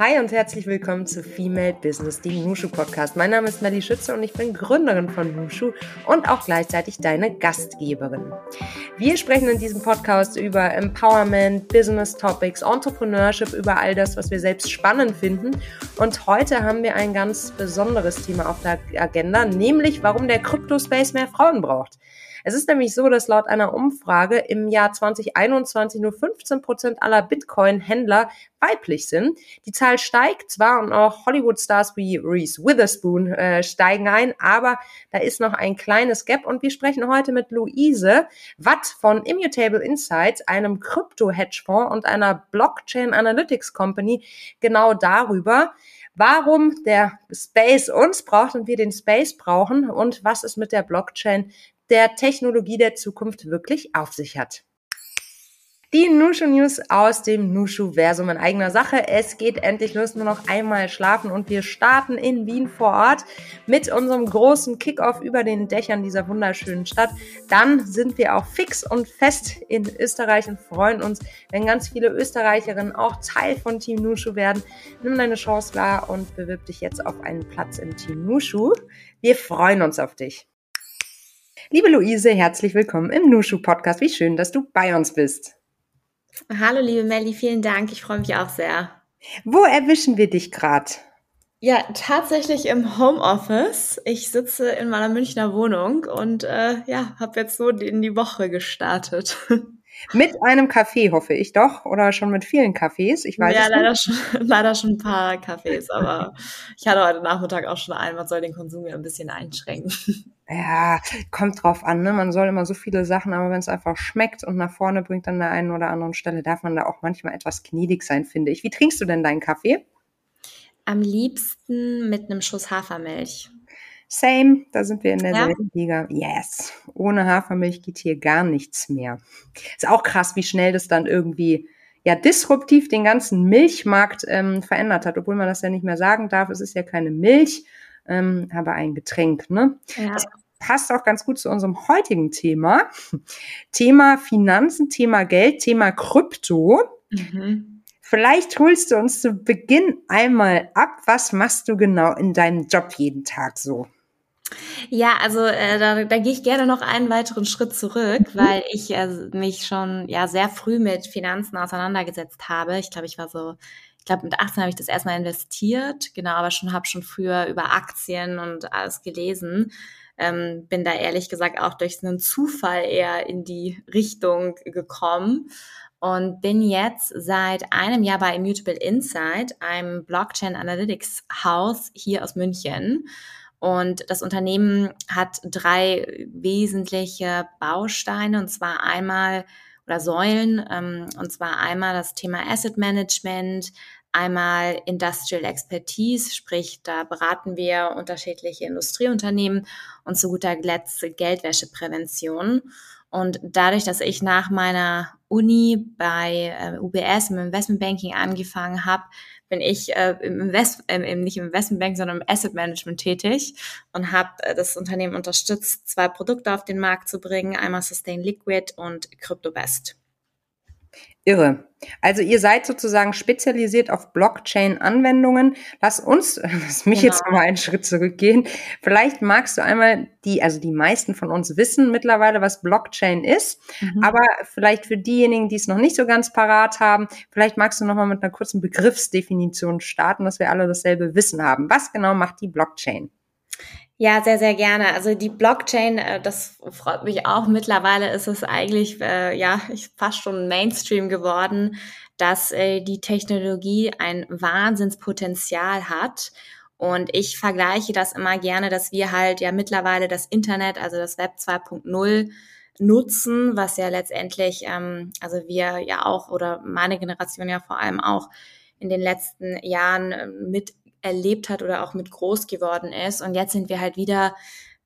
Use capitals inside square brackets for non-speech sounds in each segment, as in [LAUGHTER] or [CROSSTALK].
Hi und herzlich willkommen zu Female Business, dem Nushu Podcast. Mein Name ist Melly Schütze und ich bin Gründerin von Nushu und auch gleichzeitig deine Gastgeberin. Wir sprechen in diesem Podcast über Empowerment, Business Topics, Entrepreneurship, über all das, was wir selbst spannend finden. Und heute haben wir ein ganz besonderes Thema auf der Agenda, nämlich warum der Crypto Space mehr Frauen braucht. Es ist nämlich so, dass laut einer Umfrage im Jahr 2021 nur 15 Prozent aller Bitcoin-Händler weiblich sind. Die Zahl steigt zwar und auch Hollywood-Stars wie Reese Witherspoon äh, steigen ein, aber da ist noch ein kleines Gap und wir sprechen heute mit Luise Watt von Immutable Insights, einem Krypto-Hedgefonds und einer Blockchain Analytics Company genau darüber, warum der Space uns braucht und wir den Space brauchen und was es mit der Blockchain der Technologie der Zukunft wirklich auf sich hat. Die Nushu News aus dem Nushu-Versum in eigener Sache. Es geht endlich los, nur noch einmal schlafen und wir starten in Wien vor Ort mit unserem großen Kickoff über den Dächern dieser wunderschönen Stadt. Dann sind wir auch fix und fest in Österreich und freuen uns, wenn ganz viele Österreicherinnen auch Teil von Team Nushu werden. Nimm deine Chance wahr und bewirb dich jetzt auf einen Platz im Team Nushu. Wir freuen uns auf dich. Liebe Luise, herzlich willkommen im Nushu Podcast. Wie schön, dass du bei uns bist. Hallo, liebe Melli, vielen Dank. Ich freue mich auch sehr. Wo erwischen wir dich gerade? Ja, tatsächlich im Homeoffice. Ich sitze in meiner Münchner Wohnung und äh, ja, habe jetzt so in die Woche gestartet. [LAUGHS] Mit einem Kaffee, hoffe ich doch, oder schon mit vielen Kaffees. Ich weiß ja, es leider nicht. schon, [LAUGHS] leider schon ein paar Kaffees, aber ich hatte heute Nachmittag auch schon einen. Man soll den Konsum ja ein bisschen einschränken. Ja, kommt drauf an, ne? Man soll immer so viele Sachen, aber wenn es einfach schmeckt und nach vorne bringt an der einen oder anderen Stelle, darf man da auch manchmal etwas gnädig sein, finde ich. Wie trinkst du denn deinen Kaffee? Am liebsten mit einem Schuss Hafermilch. Same, da sind wir in Ja? derselben Liga. Yes. Ohne Hafermilch geht hier gar nichts mehr. Ist auch krass, wie schnell das dann irgendwie ja disruptiv den ganzen Milchmarkt ähm, verändert hat, obwohl man das ja nicht mehr sagen darf. Es ist ja keine Milch, ähm, aber ein Getränk, ne? Ja. Das passt auch ganz gut zu unserem heutigen Thema. [LAUGHS] Thema Finanzen, Thema Geld, Thema Krypto. Mhm. Vielleicht holst du uns zu Beginn einmal ab. Was machst du genau in deinem Job jeden Tag so? Ja, also äh, da, da gehe ich gerne noch einen weiteren Schritt zurück, weil ich äh, mich schon ja sehr früh mit Finanzen auseinandergesetzt habe. Ich glaube, ich war so, ich glaube mit 18 habe ich das erstmal investiert, genau, aber schon habe schon früher über Aktien und alles gelesen. Ähm, bin da ehrlich gesagt auch durch einen Zufall eher in die Richtung gekommen und bin jetzt seit einem Jahr bei Immutable Insight, einem Blockchain Analytics Haus hier aus München. Und das Unternehmen hat drei wesentliche Bausteine, und zwar einmal oder Säulen, ähm, und zwar einmal das Thema Asset Management, einmal Industrial Expertise, sprich, da beraten wir unterschiedliche Industrieunternehmen und zu guter Letzt Geldwäscheprävention. Und dadurch, dass ich nach meiner Uni bei äh, UBS im Investmentbanking angefangen habe, bin ich äh, im Invest äh, im, nicht im Investmentbank, sondern im Asset Management tätig und habe äh, das Unternehmen unterstützt, zwei Produkte auf den Markt zu bringen, einmal Sustain Liquid und CryptoBest. Irre. Also ihr seid sozusagen spezialisiert auf Blockchain-Anwendungen. Lass uns, [LAUGHS] lass mich jetzt Genau. noch mal einen Schritt zurückgehen. Vielleicht magst du einmal die, also die meisten von uns wissen mittlerweile, was Blockchain ist. Mhm. Aber vielleicht für diejenigen, die es noch nicht so ganz parat haben, vielleicht magst du noch mal mit einer kurzen Begriffsdefinition starten, dass wir alle dasselbe Wissen haben. Was genau macht die Blockchain? Ja, sehr, sehr gerne. Also die Blockchain, äh, das freut mich auch. Mittlerweile ist es eigentlich, äh, ja, fast schon Mainstream geworden, dass äh, die Technologie ein Wahnsinnspotenzial hat. Und ich vergleiche das immer gerne, dass wir halt ja mittlerweile das Internet, also das Web 2.0 nutzen, was ja letztendlich, ähm, also wir ja auch oder meine Generation ja vor allem auch in den letzten Jahren äh, mit erlebt hat oder auch mit groß geworden ist. Und jetzt sind wir halt wieder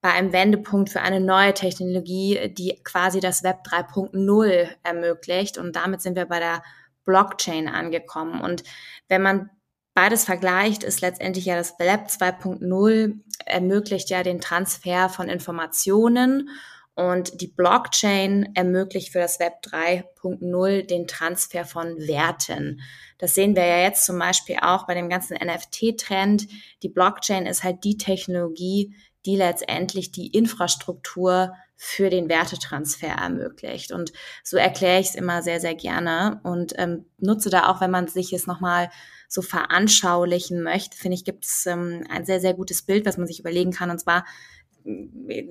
bei einem Wendepunkt für eine neue Technologie, die quasi das Web 3.0 ermöglicht. Und damit sind wir bei der Blockchain angekommen. Und wenn man beides vergleicht, ist letztendlich ja das Web 2.0 ermöglicht ja den Transfer von Informationen Und die Blockchain ermöglicht für das Web 3.0 den Transfer von Werten. Das sehen wir ja jetzt zum Beispiel auch bei dem ganzen NFT-Trend. Die Blockchain ist halt die Technologie, die letztendlich die Infrastruktur für den Wertetransfer ermöglicht. Und so erkläre ich es immer sehr, sehr gerne und ähm, nutze da auch, wenn man sich es nochmal so veranschaulichen möchte, finde ich, gibt es ähm, ein sehr, sehr gutes Bild, was man sich überlegen kann. Und zwar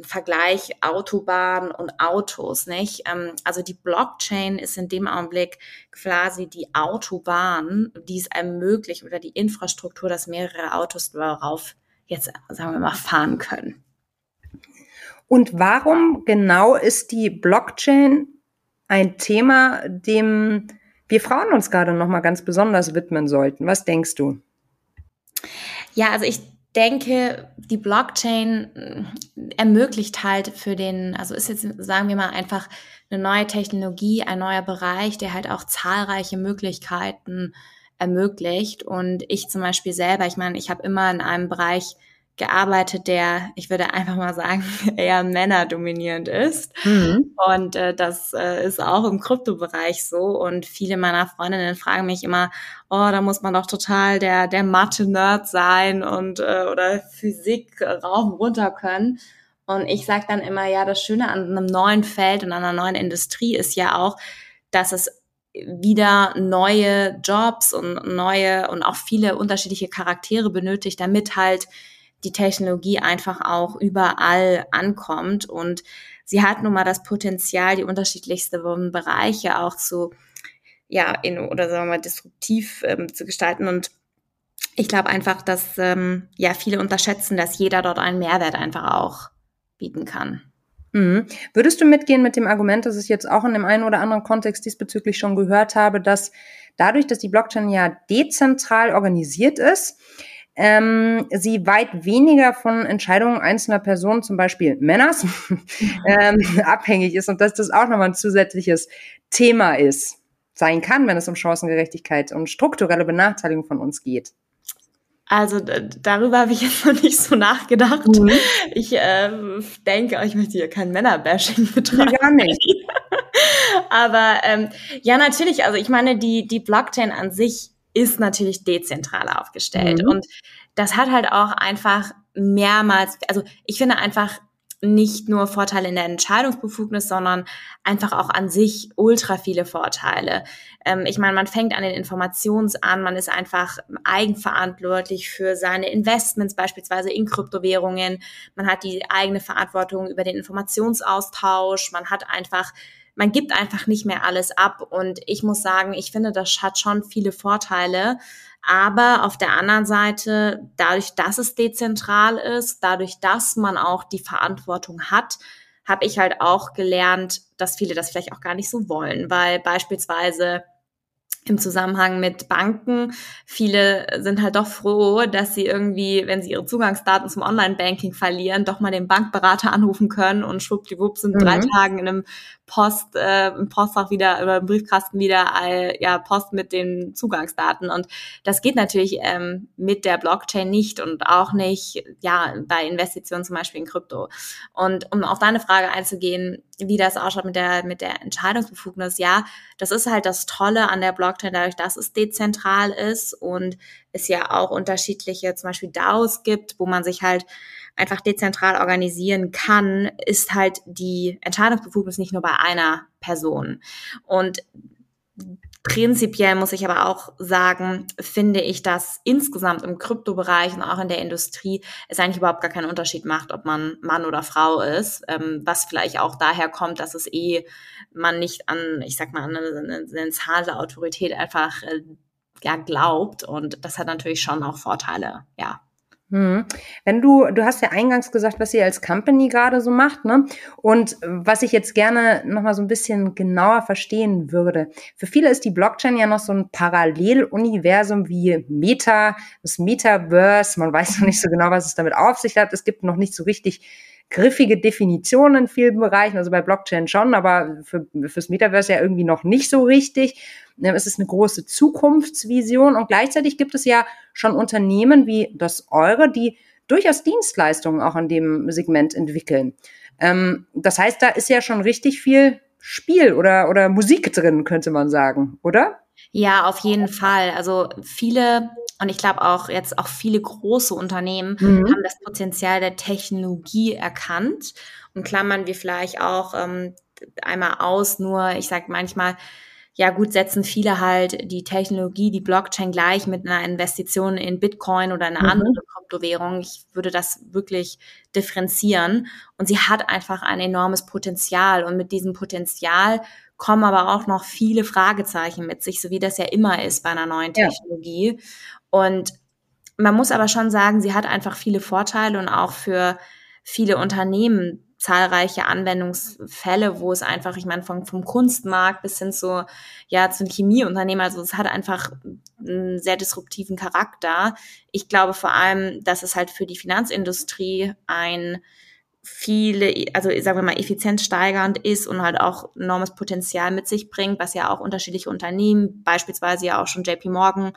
Vergleich Autobahn und Autos, nicht? Ähm, also die Blockchain ist in dem Augenblick quasi die Autobahn, die es ermöglicht oder die Infrastruktur, dass mehrere Autos darauf jetzt, sagen wir mal, fahren können. Und warum genau ist die Blockchain ein Thema, dem wir Frauen uns gerade noch mal ganz besonders widmen sollten? Was denkst du? Ja, also ich denke, die Blockchain äh, ermöglicht halt für den, also ist jetzt, sagen wir mal, einfach eine neue Technologie, ein neuer Bereich, der halt auch zahlreiche Möglichkeiten ermöglicht. Und ich zum Beispiel selber, ich meine, ich habe immer in einem Bereich gearbeitet, der, ich würde einfach mal sagen, [LAUGHS] eher männerdominierend ist. Mhm. Und äh, das äh, ist auch im Kryptobereich so. Und viele meiner Freundinnen fragen mich immer, oh, da muss man doch total der, der Mathe-Nerd sein und äh, oder Physik rauf und runter können. Und ich sage dann immer, ja, das Schöne an einem neuen Feld und an einer neuen Industrie ist ja auch, dass es wieder neue Jobs und neue und auch viele unterschiedliche Charaktere benötigt, damit halt die Technologie einfach auch überall ankommt und sie hat nun mal das Potenzial, die unterschiedlichsten Bereiche auch zu, ja, in, oder sagen wir mal, disruptiv ähm, zu gestalten und ich glaube einfach, dass ähm, ja viele unterschätzen, dass jeder dort einen Mehrwert einfach auch bieten kann. Mhm. Würdest du mitgehen mit dem Argument, dass ich jetzt auch in dem einen oder anderen Kontext diesbezüglich schon gehört habe, dass dadurch, dass die Blockchain ja dezentral organisiert ist, ähm, sie weit weniger von Entscheidungen einzelner Personen, zum Beispiel Männers, [LAUGHS] ähm, abhängig ist und dass das auch nochmal ein zusätzliches Thema ist, sein kann, wenn es um Chancengerechtigkeit und strukturelle Benachteiligung von uns geht. Also darüber habe ich jetzt noch nicht so nachgedacht. Mhm. Ich äh, denke, ich möchte hier kein Männerbashing betreiben. Gar nicht. [LAUGHS] Aber ähm, ja, natürlich. Also ich meine, die die Blockchain an sich ist natürlich dezentral aufgestellt. Mhm. Und das hat halt auch einfach mehrmals, also ich finde einfach nicht nur Vorteile in der Entscheidungsbefugnis, sondern einfach auch an sich ultra viele Vorteile. Ähm, ich meine, man fängt an den Informations an, man ist einfach eigenverantwortlich für seine Investments, beispielsweise in Kryptowährungen. Man hat die eigene Verantwortung über den Informationsaustausch. Man hat einfach man gibt einfach nicht mehr alles ab. Und ich muss sagen, ich finde, das hat schon viele Vorteile. Aber auf der anderen Seite, dadurch, dass es dezentral ist, dadurch, dass man auch die Verantwortung hat, habe ich halt auch gelernt, dass viele das vielleicht auch gar nicht so wollen, weil beispielsweise im Zusammenhang mit Banken. Viele sind halt doch froh, dass sie irgendwie, wenn sie ihre Zugangsdaten zum Online-Banking verlieren, doch mal den Bankberater anrufen können und schwuppdiwupp sind mhm. drei Tagen in einem Post, äh, im Postfach wieder oder im Briefkasten wieder äh, ja Post mit den Zugangsdaten. Und das geht natürlich ähm, mit der Blockchain nicht und auch nicht ja bei Investitionen zum Beispiel in Krypto. Und um auf deine Frage einzugehen, wie das ausschaut mit der mit der Entscheidungsbefugnis, ja, das ist halt das Tolle an der Blockchain, dadurch, dass es dezentral ist und es ja auch unterschiedliche, zum Beispiel DAOs gibt, wo man sich halt einfach dezentral organisieren kann, ist halt die Entscheidungsbefugnis nicht nur bei einer Person. Und Prinzipiell muss ich aber auch sagen, finde ich, dass insgesamt im Kryptobereich und auch in der Industrie es eigentlich überhaupt gar keinen Unterschied macht, ob man Mann oder Frau ist, ähm, was vielleicht auch daher kommt, dass es eh man nicht an, ich sag mal, an eine, eine zahlende Autorität einfach äh, ja glaubt und das hat natürlich schon auch Vorteile, ja. Hm. Wenn du, du hast ja eingangs gesagt, was ihr als Company gerade so macht, ne? Und was ich jetzt gerne nochmal so ein bisschen genauer verstehen würde. Für viele ist die Blockchain ja noch so ein Paralleluniversum wie Meta, das Metaverse. Man weiß noch nicht so genau, was es damit auf sich hat. Es gibt noch nicht so richtig griffige Definitionen in vielen Bereichen, also bei Blockchain schon, aber für, fürs Metaverse ja irgendwie noch nicht so richtig. Es ist eine große Zukunftsvision und gleichzeitig gibt es ja schon Unternehmen wie das eure, die durchaus Dienstleistungen auch in dem Segment entwickeln. Ähm, das heißt, da ist ja schon richtig viel Spiel oder, oder Musik drin, könnte man sagen, oder? Ja, auf jeden Fall. Also viele und ich glaube auch jetzt auch viele große Unternehmen mhm. haben das Potenzial der Technologie erkannt und klammern wir vielleicht auch ähm, einmal aus, nur ich sage manchmal, ja gut, setzen viele halt die Technologie, die Blockchain gleich mit einer Investition in Bitcoin oder eine mhm. andere Kryptowährung. Ich würde das wirklich differenzieren. Und sie hat einfach ein enormes Potenzial. Und mit diesem Potenzial kommen aber auch noch viele Fragezeichen mit sich, so wie das ja immer ist bei einer neuen Technologie. Ja. Und man muss aber schon sagen, sie hat einfach viele Vorteile und auch für viele Unternehmen zahlreiche Anwendungsfälle, wo es einfach, ich meine, vom, vom Kunstmarkt bis hin zu, ja, zu Chemieunternehmen, also es hat einfach einen sehr disruptiven Charakter. Ich glaube vor allem, dass es halt für die Finanzindustrie ein viele, also sagen wir mal, effizienzsteigernd ist und halt auch enormes Potenzial mit sich bringt, was ja auch unterschiedliche Unternehmen, beispielsweise ja auch schon JP Morgan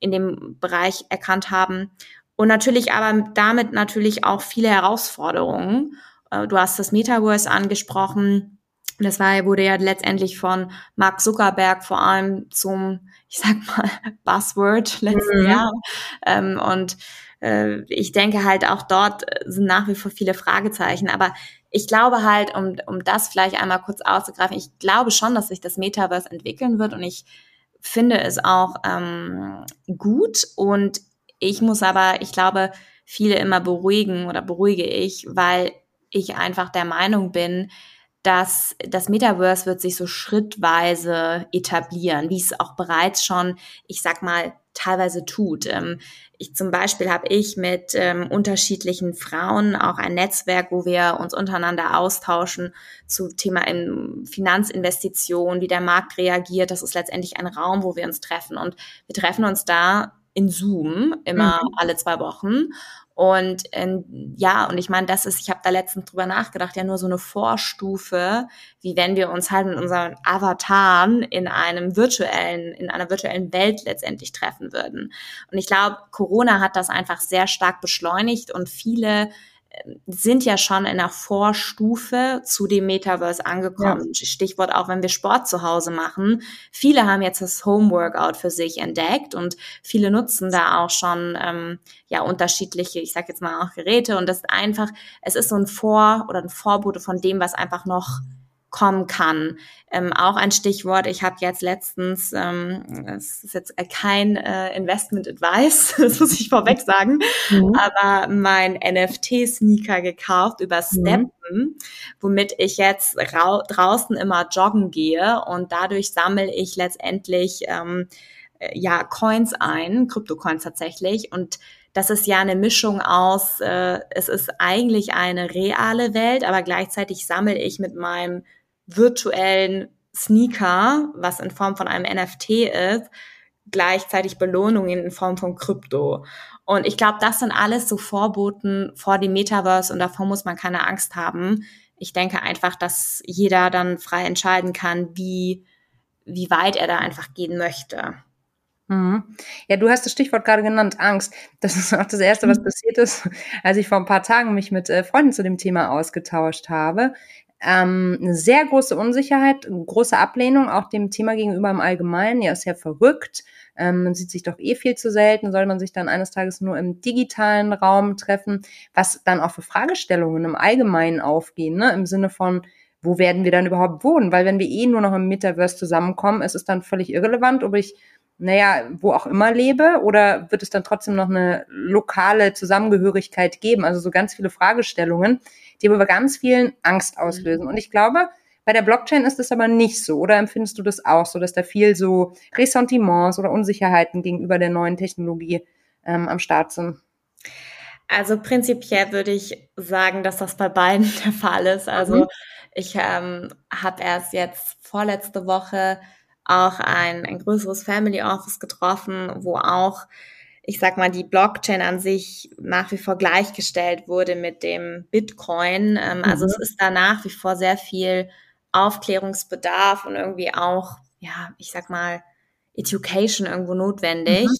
in dem Bereich erkannt haben. Und natürlich aber damit natürlich auch viele Herausforderungen. Äh, du hast das Metaverse angesprochen. Das war, wurde ja letztendlich von Mark Zuckerberg vor allem zum, ich sag mal, [LAUGHS] Buzzword letzten mhm. Jahr. Ähm, und äh, ich denke halt auch dort sind nach wie vor viele Fragezeichen. Aber ich glaube halt, um, um das vielleicht einmal kurz auszugreifen, ich glaube schon, dass sich das Metaverse entwickeln wird und ich finde es auch ähm, gut und ich muss aber, ich glaube, viele immer beruhigen oder beruhige ich, weil ich einfach der Meinung bin, dass das Metaverse wird sich so schrittweise etablieren, wie es auch bereits schon, ich sag mal, teilweise tut. Ähm, ich zum Beispiel habe ich mit ähm, unterschiedlichen Frauen auch ein Netzwerk, wo wir uns untereinander austauschen zu Thema in Finanzinvestitionen, wie der Markt reagiert. Das ist letztendlich ein Raum, wo wir uns treffen und wir treffen uns da in Zoom immer mhm. alle zwei Wochen und ähm, ja, und ich meine, das ist, ich habe da letztens drüber nachgedacht, ja nur so eine Vorstufe, wie wenn wir uns halt mit unseren Avataren in einem virtuellen, in einer virtuellen Welt letztendlich treffen würden. Und ich glaube, Corona hat das einfach sehr stark beschleunigt und viele sind ja schon in der Vorstufe zu dem Metaverse angekommen. Ja. Stichwort auch, wenn wir Sport zu Hause machen. Viele haben jetzt das Homeworkout für sich entdeckt und viele nutzen da auch schon ähm, ja unterschiedliche, ich sag jetzt mal auch Geräte und das ist einfach, es ist so ein Vor- oder ein Vorbote von dem, was einfach noch kommen kann. Ähm, auch ein Stichwort, ich habe jetzt letztens, ähm, es ist jetzt kein äh, Investment Advice, [LAUGHS] das muss ich vorweg sagen, mhm. aber mein NFT-Sneaker gekauft über mhm. Steppen, mhm. womit ich jetzt draußen immer joggen gehe und dadurch sammle ich letztendlich ähm, äh, ja Coins ein, Kryptocoins tatsächlich und das ist ja eine Mischung aus, äh, es ist eigentlich eine reale Welt, aber gleichzeitig sammle ich mit meinem virtuellen Sneaker, was in Form von einem NFT ist, gleichzeitig Belohnungen in Form von Krypto. Und ich glaube, das sind alles so Vorboten vor dem Metaverse und davor muss man keine Angst haben. Ich denke einfach, dass jeder dann frei entscheiden kann, wie, wie weit er da einfach gehen möchte. Mhm. Ja, du hast das Stichwort gerade genannt, Angst. Das ist auch das Erste, was mhm. passiert ist, als ich vor ein paar Tagen mich mit äh, Freunden zu dem Thema ausgetauscht habe ähm, eine sehr große Unsicherheit, große Ablehnung auch dem Thema gegenüber im Allgemeinen. Ja, ist ja verrückt. Ähm, man sieht sich doch eh viel zu selten. Soll man sich dann eines Tages nur im digitalen Raum treffen? Was dann auch für Fragestellungen im Allgemeinen aufgehen, ne? im Sinne von, wo werden wir dann überhaupt wohnen? Weil wenn wir eh nur noch im Metaverse zusammenkommen, ist es dann völlig irrelevant, ob ich naja, wo auch immer lebe? Oder wird es dann trotzdem noch eine lokale Zusammengehörigkeit geben? Also so ganz viele Fragestellungen, die aber bei ganz vielen Angst auslösen. Und ich glaube, bei der Blockchain ist es aber nicht so. Oder empfindest du das auch so, dass da viel so Ressentiments oder Unsicherheiten gegenüber der neuen Technologie ähm, am Start sind? Also prinzipiell würde ich sagen, dass das bei beiden [LAUGHS] der Fall ist. Also mhm. ich ähm, habe erst jetzt vorletzte Woche auch ein, ein größeres Family Office getroffen, wo auch, ich sag mal, die Blockchain an sich nach wie vor gleichgestellt wurde mit dem Bitcoin. Ähm, also mhm. es ist da nach wie vor sehr viel Aufklärungsbedarf und irgendwie auch, ja, ich sag mal, Education irgendwo notwendig, mhm.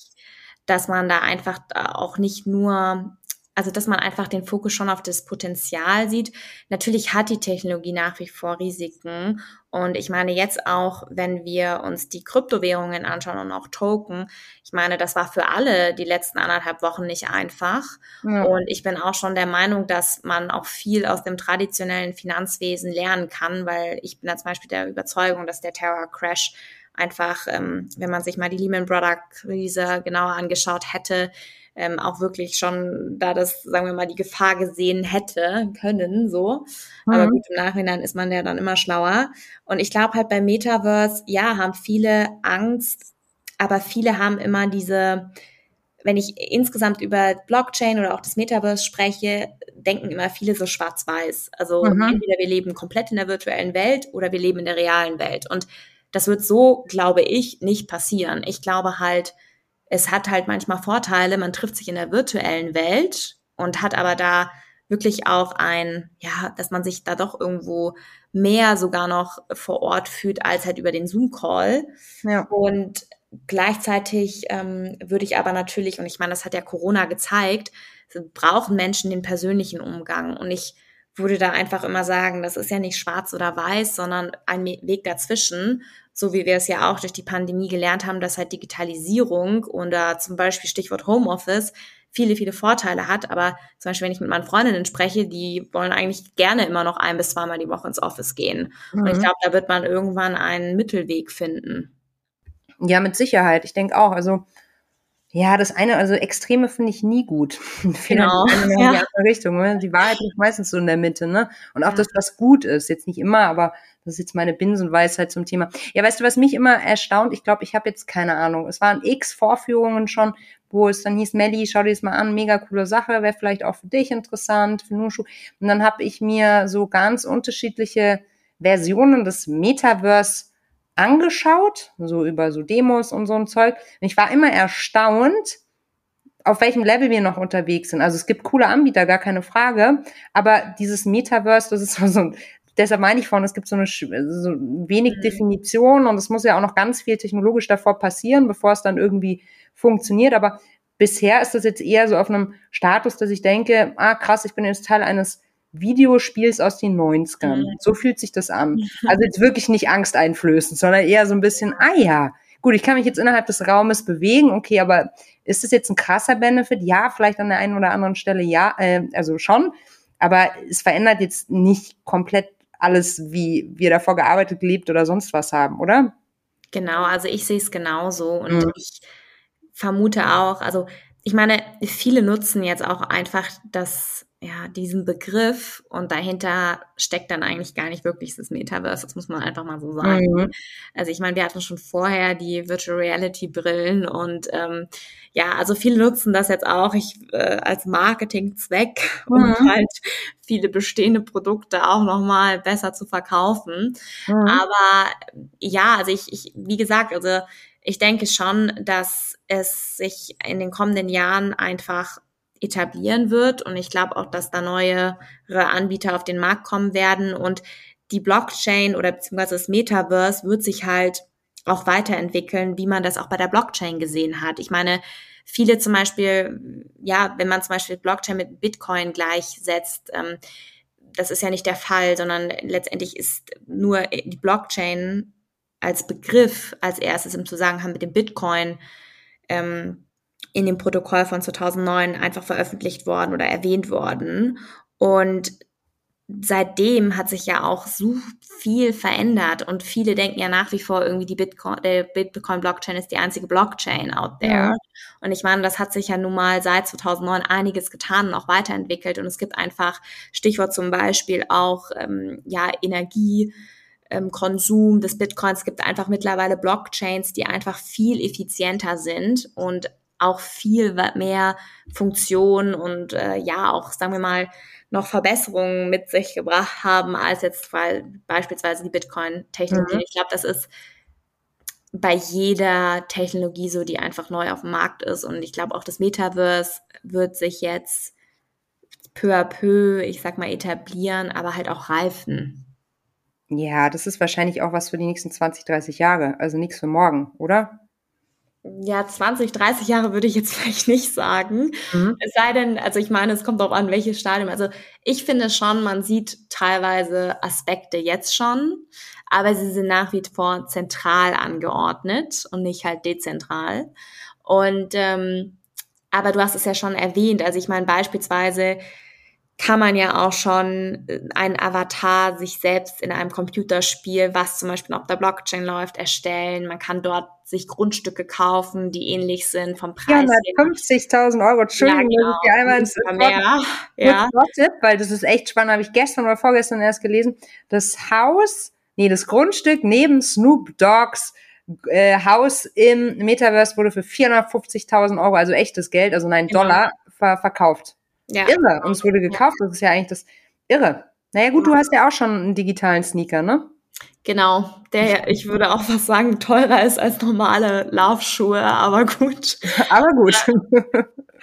dass man da einfach auch nicht nur also dass man einfach den Fokus schon auf das Potenzial sieht. Natürlich hat die Technologie nach wie vor Risiken. Und ich meine jetzt auch, wenn wir uns die Kryptowährungen anschauen und auch Token, ich meine, das war für alle die letzten anderthalb Wochen nicht einfach. Ja. Und ich bin auch schon der Meinung, dass man auch viel aus dem traditionellen Finanzwesen lernen kann, weil ich bin da zum Beispiel der Überzeugung, dass der Terror Crash einfach, ähm, wenn man sich mal die Lehman Brothers Krise genauer angeschaut hätte, ähm, auch wirklich schon da das, sagen wir mal, die Gefahr gesehen hätte können, so. Mhm. Aber gut, im Nachhinein ist man ja dann immer schlauer. Und ich glaube halt beim Metaverse, ja, haben viele Angst, aber viele haben immer diese, wenn ich insgesamt über Blockchain oder auch das Metaverse spreche, denken immer viele so schwarz-weiß. Also mhm. entweder wir leben komplett in der virtuellen Welt oder wir leben in der realen Welt. Und das wird so, glaube ich, nicht passieren. Ich glaube halt, es hat halt manchmal Vorteile, man trifft sich in der virtuellen Welt und hat aber da wirklich auch ein, ja, dass man sich da doch irgendwo mehr sogar noch vor Ort fühlt als halt über den Zoom-Call. Ja. Und gleichzeitig ähm, würde ich aber natürlich, und ich meine, das hat ja Corona gezeigt, brauchen Menschen den persönlichen Umgang. Und ich würde da einfach immer sagen, das ist ja nicht schwarz oder weiß, sondern ein Weg dazwischen so wie wir es ja auch durch die Pandemie gelernt haben, dass halt Digitalisierung oder zum Beispiel Stichwort Homeoffice viele, viele Vorteile hat. Aber zum Beispiel, wenn ich mit meinen Freundinnen spreche, die wollen eigentlich gerne immer noch ein bis zweimal die Woche ins Office gehen. Mhm. Und ich mhm. glaube, da wird man irgendwann einen Mittelweg finden. Ja, mit Sicherheit. Ich denke auch. Also ja, das eine, also Extreme finde ich nie gut. [LAUGHS] Genau. in die andere Richtung. Ne? Die Wahrheit liegt meistens so in der Mitte, ne? Und auch ja. das, was gut ist, jetzt nicht immer, aber das ist jetzt meine Binsenweisheit zum Thema. Ja, weißt du, was mich immer erstaunt? Ich glaube, ich habe jetzt keine Ahnung. Es waren x Vorführungen schon, wo es dann hieß, Melly, schau dir das mal an, mega coole Sache, wäre vielleicht auch für dich interessant, für Nushu. Und dann habe ich mir so ganz unterschiedliche Versionen des Metaverse angeschaut, so über so Demos und so ein Zeug. Und ich war immer erstaunt, auf welchem Level wir noch unterwegs sind. Also es gibt coole Anbieter, gar keine Frage. Aber dieses Metaverse, das ist so ein, deshalb meine ich vorhin, es gibt so eine so wenig mhm. Definition und es muss ja auch noch ganz viel technologisch davor passieren, bevor es dann irgendwie funktioniert. Aber bisher ist das jetzt eher so auf einem Status, dass ich denke, ah krass, ich bin jetzt Teil eines Videospiels aus den 90ern. Mhm. So fühlt sich das an. [LAUGHS] Also jetzt wirklich nicht angsteinflößend, sondern eher so ein bisschen, ah ja, gut, ich kann mich jetzt innerhalb des Raumes bewegen, okay, aber ist das jetzt ein krasser Benefit? Ja, vielleicht an der einen oder anderen Stelle ja, äh, also schon, aber es verändert jetzt nicht komplett alles, wie wir davor gearbeitet, gelebt oder sonst was haben, oder? Genau, also ich sehe es genauso und mhm. ich vermute auch, also ich meine, viele nutzen jetzt auch einfach das ja, diesen Begriff und dahinter steckt dann eigentlich gar nicht wirklich das Metaverse, das muss man einfach mal so sagen. Mhm. Also ich meine, wir hatten schon vorher die Virtual Reality Brillen und ähm, ja, also viele nutzen das jetzt auch ich, äh, als Marketingzweck, [LAUGHS] um mhm. halt viele bestehende Produkte auch nochmal besser zu verkaufen. Mhm. Aber ja, also ich, ich, wie gesagt, also ich denke schon, dass es sich in den kommenden Jahren einfach etablieren wird. Und ich glaube auch, dass da neuere Anbieter auf den Markt kommen werden. Und die Blockchain oder beziehungsweise das Metaverse wird sich halt auch weiterentwickeln, wie man das auch bei der Blockchain gesehen hat. Ich meine, viele zum Beispiel, ja, wenn man zum Beispiel Blockchain mit Bitcoin gleichsetzt, ähm, das ist ja nicht der Fall, sondern letztendlich ist nur die Blockchain als Begriff als erstes im Zusammenhang mit dem Bitcoin ähm, in dem Protokoll von 2009 einfach veröffentlicht worden oder erwähnt worden. Und seitdem hat sich ja auch so viel verändert und viele denken ja nach wie vor irgendwie die Bitcoin, der Bitcoin Blockchain ist die einzige Blockchain out there. Ja. Und ich meine, das hat sich ja nun mal seit 2009 einiges getan und auch weiterentwickelt und es gibt einfach Stichwort zum Beispiel auch ähm, ja Energie ähm, Konsum des Bitcoins. Es gibt einfach mittlerweile Blockchains, die einfach viel effizienter sind und auch viel mehr Funktion und äh, ja auch, sagen wir mal, noch Verbesserungen mit sich gebracht haben, als jetzt weil beispielsweise die Bitcoin-Technologie. Mhm. Ich glaube, das ist bei jeder Technologie so, die einfach neu auf dem Markt ist. Und ich glaube auch das Metaverse wird sich jetzt peu à peu, ich sag mal, etablieren, aber halt auch reifen. Ja, das ist wahrscheinlich auch was für die nächsten 20, 30 Jahre. Also nichts für morgen, oder? Ja, 20, 30 Jahre würde ich jetzt [LAUGHS] vielleicht nicht sagen. Mhm. Es sei denn, also ich meine, es kommt auch an, welches Stadium. Also ich finde schon, man sieht teilweise Aspekte jetzt schon, aber sie sind nach wie vor zentral angeordnet und nicht halt dezentral. Und ähm, aber du hast es ja schon erwähnt. Also ich meine beispielsweise kann man ja auch schon äh, einen Avatar sich selbst in einem Computerspiel, was zum Beispiel auf der Blockchain läuft, erstellen. Man kann dort sich Grundstücke kaufen, die ähnlich sind vom Preis. 450.000 Euro, Entschuldigung, ja, genau. dass ich einmal ins mehr. Ja. Tipp, weil das ist echt spannend, habe ich gestern oder vorgestern erst gelesen. Das Haus, nee, das Grundstück neben Snoop Dogs äh, Haus im Metaverse wurde für 450.000 Euro, also echtes Geld, also nein, genau. Dollar, ver verkauft. Ja. Irre. Und es wurde gekauft. Das ist ja eigentlich das Irre. Naja, gut, du hast ja auch schon einen digitalen Sneaker, ne? Genau, der, ich würde auch was sagen, teurer ist als normale Laufschuhe, aber gut. [LAUGHS] Aber gut.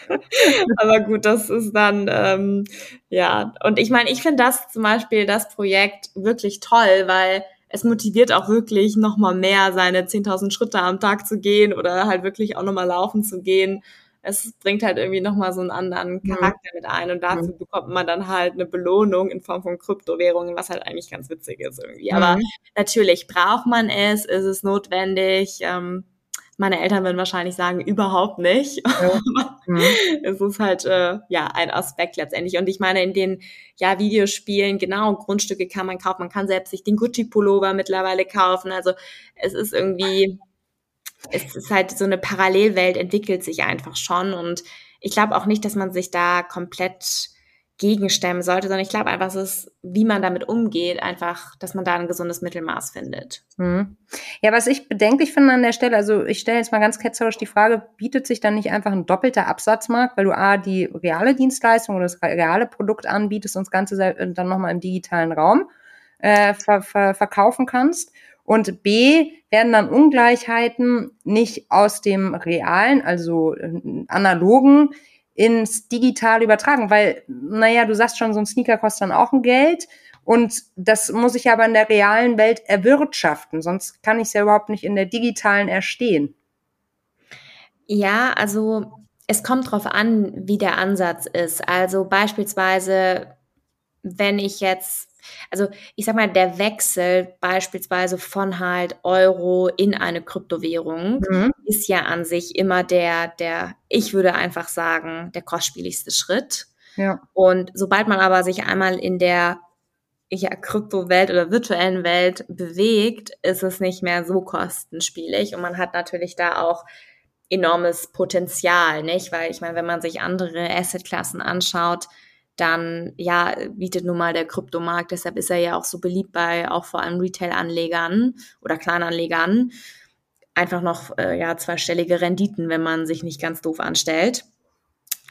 [LAUGHS] aber gut, das ist dann, ähm, ja. Und ich meine, ich finde das zum Beispiel, das Projekt wirklich toll, weil es motiviert auch wirklich nochmal mehr, seine 10.000 Schritte am Tag zu gehen oder halt wirklich auch nochmal laufen zu gehen es bringt halt irgendwie nochmal so einen anderen mhm. Charakter mhm. mit ein und dafür mhm. bekommt man dann halt eine Belohnung in Form von Kryptowährungen, was halt eigentlich ganz witzig ist irgendwie. Mhm. Aber natürlich braucht man es, ist es notwendig. Ähm, meine Eltern würden wahrscheinlich sagen, überhaupt nicht. Ja. [LAUGHS] mhm. es ist halt äh, ja ein Aspekt letztendlich. Und ich meine, in den ja Videospielen, genau, Grundstücke kann man kaufen, man kann selbst sich den Gucci-Pullover mittlerweile kaufen. Also es ist irgendwie es ist halt so eine Parallelwelt entwickelt sich einfach schon und ich glaube auch nicht, dass man sich da komplett gegenstemmen sollte, sondern ich glaube einfach, es ist, wie man damit umgeht, einfach, dass man da ein gesundes Mittelmaß findet. Mhm. Ja, was ich bedenklich finde an der Stelle, also ich stelle jetzt mal ganz ketzerisch die Frage, bietet sich dann nicht einfach ein doppelter Absatzmarkt, weil du A, die reale Dienstleistung oder das reale Produkt anbietest und das Ganze dann nochmal im digitalen Raum äh, ver ver verkaufen kannst und B, werden dann Ungleichheiten nicht aus dem realen, also äh, analogen, ins Digital übertragen, weil, naja, du sagst schon, so ein Sneaker kostet dann auch ein Geld und das muss ich aber in der realen Welt erwirtschaften, sonst kann ich es ja überhaupt nicht in der digitalen erstehen. Ja, also es kommt drauf an, wie der Ansatz ist. Also beispielsweise, wenn ich jetzt also ich sag mal, der Wechsel beispielsweise von halt Euro in eine Kryptowährung mhm. ist ja an sich immer der, der, ich würde einfach sagen, der kostspieligste Schritt. Ja. Und sobald man aber sich einmal in der ja, Kryptowelt oder virtuellen Welt bewegt, ist es nicht mehr so kostenspielig und man hat natürlich da auch enormes Potenzial, nicht? Weil ich meine, wenn man sich andere Assetklassen anschaut, dann ja bietet nun mal der Kryptomarkt, deshalb ist er ja auch so beliebt bei auch vor allem Retail-Anlegern oder Kleinanlegern. Einfach noch äh, ja zweistellige Renditen, wenn man sich nicht ganz doof anstellt.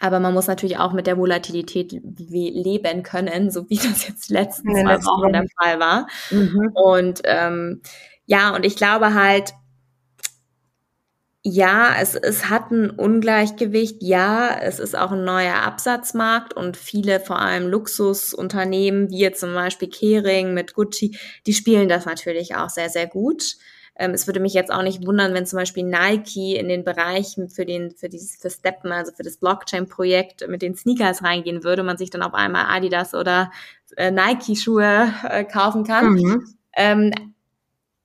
Aber man muss natürlich auch mit der Volatilität leben können, so wie das jetzt letzten zwei Wochen der Fall war. Mhm. Und ähm, ja, und ich glaube halt, ja, es, es hat ein Ungleichgewicht. Ja, es ist auch ein neuer Absatzmarkt und viele, vor allem Luxusunternehmen, wie jetzt zum Beispiel Kering mit Gucci, die spielen das natürlich auch sehr, sehr gut. Ähm, es würde mich jetzt auch nicht wundern, wenn zum Beispiel Nike in den Bereichen für den, für dieses, für Steppen, also für das Blockchain-Projekt mit den Sneakers reingehen würde, man sich dann auf einmal Adidas oder äh, Nike-Schuhe äh, kaufen kann. Mhm. Ähm,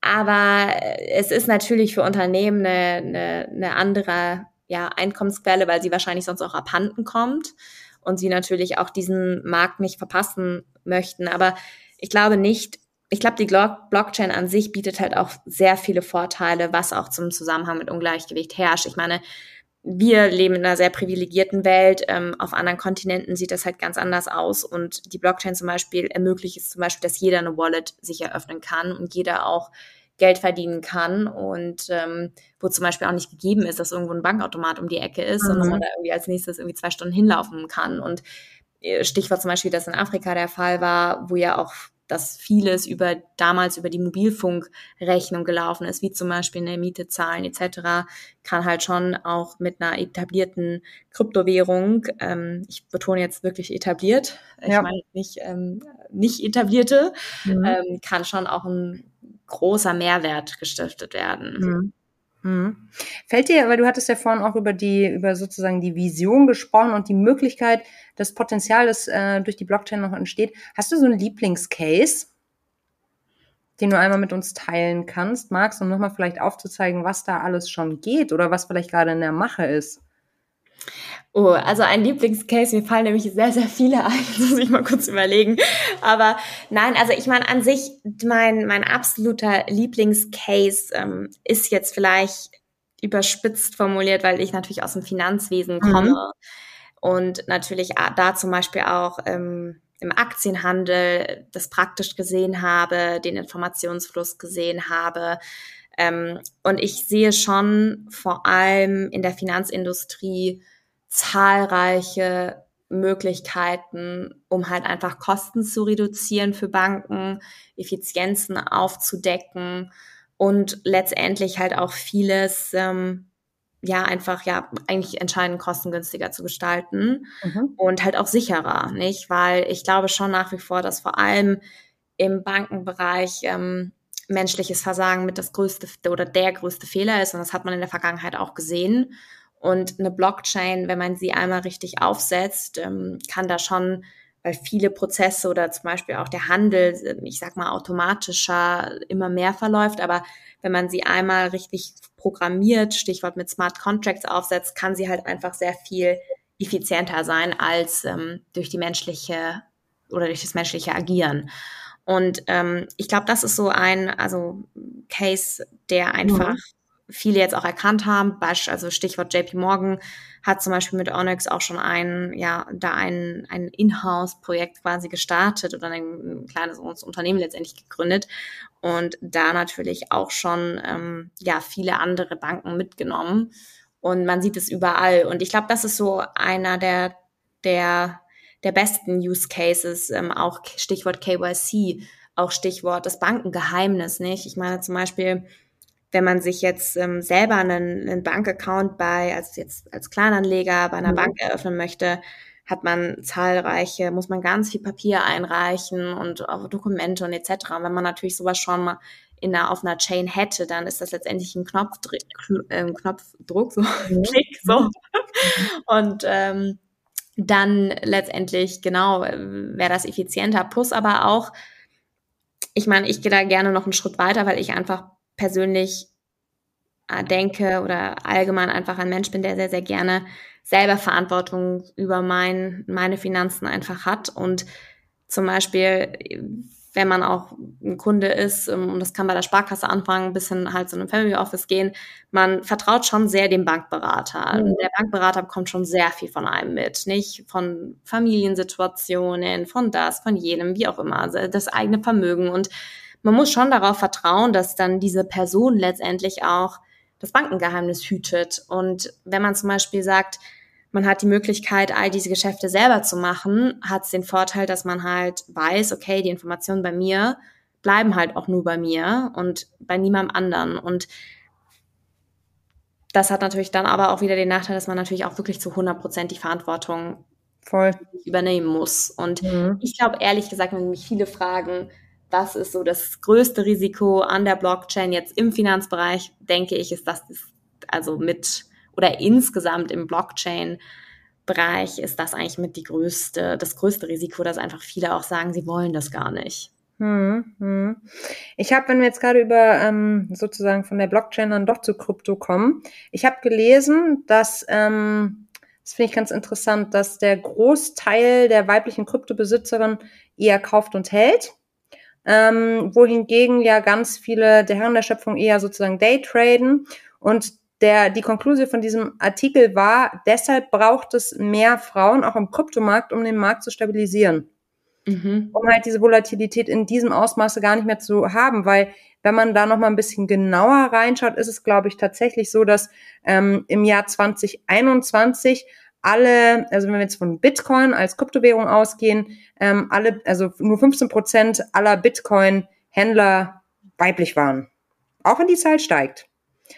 aber es ist natürlich für Unternehmen eine, eine, eine andere ja, Einkommensquelle, weil sie wahrscheinlich sonst auch abhanden kommt und sie natürlich auch diesen Markt nicht verpassen möchten. Aber ich glaube nicht, ich glaube, die Blockchain an sich bietet halt auch sehr viele Vorteile, was auch zum Zusammenhang mit Ungleichgewicht herrscht. Ich meine, wir leben in einer sehr privilegierten Welt. Ähm, auf anderen Kontinenten sieht das halt ganz anders aus. Und die Blockchain zum Beispiel ermöglicht es zum Beispiel, dass jeder eine Wallet sich eröffnen kann und jeder auch Geld verdienen kann und ähm, wo zum Beispiel auch nicht gegeben ist, dass irgendwo ein Bankautomat um die Ecke ist, mhm. sondern man da irgendwie als nächstes irgendwie zwei Stunden hinlaufen kann. Und äh, Stichwort zum Beispiel, dass in Afrika der Fall war, wo ja auch dass vieles über damals über die Mobilfunkrechnung gelaufen ist, wie zum Beispiel eine Miete zahlen etc., kann halt schon auch mit einer etablierten Kryptowährung, ähm, ich betone jetzt wirklich etabliert, ich ja. meine nicht ähm, nicht etablierte, mhm. ähm, kann schon auch ein großer Mehrwert gestiftet werden. Mhm. Hm. Fällt dir, weil du hattest ja vorhin auch über die, über sozusagen die Vision gesprochen und die Möglichkeit, das Potenzial, das äh, durch die Blockchain noch entsteht. Hast du so einen Lieblingscase, den du einmal mit uns teilen kannst, magst, um nochmal vielleicht aufzuzeigen, was da alles schon geht oder was vielleicht gerade in der Mache ist? Oh, also ein Lieblingscase, mir fallen nämlich sehr, sehr viele ein, [LAUGHS] das muss ich mal kurz überlegen. Aber nein, also ich meine an sich, mein, mein absoluter Lieblingscase ähm, ist jetzt vielleicht überspitzt formuliert, weil ich natürlich aus dem Finanzwesen mhm. komme mhm. und natürlich da zum Beispiel auch ähm, im Aktienhandel das praktisch gesehen habe, den Informationsfluss gesehen habe. Ähm, und ich sehe schon vor allem in der Finanzindustrie zahlreiche Möglichkeiten, um halt einfach Kosten zu reduzieren für Banken, Effizienzen aufzudecken und letztendlich halt auch vieles, ähm, ja, einfach, ja, eigentlich entscheidend kostengünstiger zu gestalten mhm. und halt auch sicherer, nicht? Weil ich glaube schon nach wie vor, dass vor allem im Bankenbereich ähm, menschliches Versagen mit das größte oder der größte Fehler ist und das hat man in der Vergangenheit auch gesehen. Und eine Blockchain, wenn man sie einmal richtig aufsetzt, ähm, kann da schon, weil viele Prozesse oder zum Beispiel auch der Handel, ich sag mal, automatischer immer mehr verläuft, aber wenn man sie einmal richtig programmiert, Stichwort mit Smart Contracts aufsetzt, kann sie halt einfach sehr viel effizienter sein als ähm, durch die menschliche oder durch das menschliche Agieren. Und ähm, ich glaube, das ist so ein also Case, der einfach mhm viele jetzt auch erkannt haben. Also Stichwort JP Morgan hat zum Beispiel mit Onyx auch schon ein, ja, da ein, ein Inhouse-Projekt quasi gestartet oder ein, ein kleines Unternehmen letztendlich gegründet und da natürlich auch schon, ähm, ja, viele andere Banken mitgenommen. Und man sieht es überall. Und ich glaube, das ist so einer der, der, der besten Use Cases, ähm, auch Stichwort KYC, auch Stichwort das Bankengeheimnis, nicht? Ich meine zum Beispiel, wenn man sich jetzt ähm, selber einen, einen Bankaccount bei, als jetzt als Kleinanleger bei einer mhm. Bank eröffnen möchte, hat man zahlreiche, muss man ganz viel Papier einreichen und auch Dokumente und etc. Und wenn man natürlich sowas schon mal in einer, auf einer Chain hätte, dann ist das letztendlich ein Knopfdruck, äh, Knopfdruck so, [LAUGHS] mhm. Klick, so. Mhm. Und ähm, dann letztendlich, genau, wäre das effizienter. Plus aber auch, ich meine, ich gehe da gerne noch einen Schritt weiter, weil ich einfach persönlich äh, denke oder allgemein einfach ein Mensch bin, der sehr, sehr gerne selber Verantwortung über mein, meine Finanzen einfach hat. Und zum Beispiel, wenn man auch ein Kunde ist, ähm, und das kann bei der Sparkasse anfangen, bis hin halt zu einem Family Office gehen, man vertraut schon sehr dem Bankberater. Mhm. Der Bankberater bekommt schon sehr viel von einem mit, nicht von Familiensituationen, von das, von jenem, wie auch immer, also das eigene Vermögen und man muss schon darauf vertrauen, dass dann diese Person letztendlich auch das Bankengeheimnis hütet. Und wenn man zum Beispiel sagt, man hat die Möglichkeit, all diese Geschäfte selber zu machen, hat es den Vorteil, dass man halt weiß, okay, die Informationen bei mir bleiben halt auch nur bei mir und bei niemandem anderen. Und das hat natürlich dann aber auch wieder den Nachteil, dass man natürlich auch wirklich zu 100 Prozent die Verantwortung Voll. übernehmen muss. Und mhm. ich glaube, ehrlich gesagt, wenn mich viele fragen, was ist so das größte Risiko an der Blockchain jetzt im Finanzbereich, denke ich, ist das, also mit oder insgesamt im Blockchain-Bereich ist das eigentlich mit die größte, das größte Risiko, dass einfach viele auch sagen, sie wollen das gar nicht. Hm, hm. Ich habe, wenn wir jetzt gerade über ähm, sozusagen von der Blockchain dann doch zu Krypto kommen, ich habe gelesen, dass ähm, das finde ich ganz interessant, dass der Großteil der weiblichen Kryptobesitzerin eher kauft und hält ähm, wohingegen ja ganz viele der Herren der Schöpfung eher sozusagen Daytraden und der, die Konklusion von diesem Artikel war, deshalb braucht es mehr Frauen auch im Kryptomarkt, um den Markt zu stabilisieren. Mhm. Um halt diese Volatilität in diesem Ausmaße gar nicht mehr zu haben, weil wenn man da noch mal ein bisschen genauer reinschaut, ist es, glaube ich, tatsächlich so, dass ähm, im Jahr 2021 alle, also wenn wir jetzt von Bitcoin als Kryptowährung ausgehen, ähm, alle, also nur 15 Prozent aller Bitcoin-Händler weiblich waren. Auch wenn die Zahl steigt.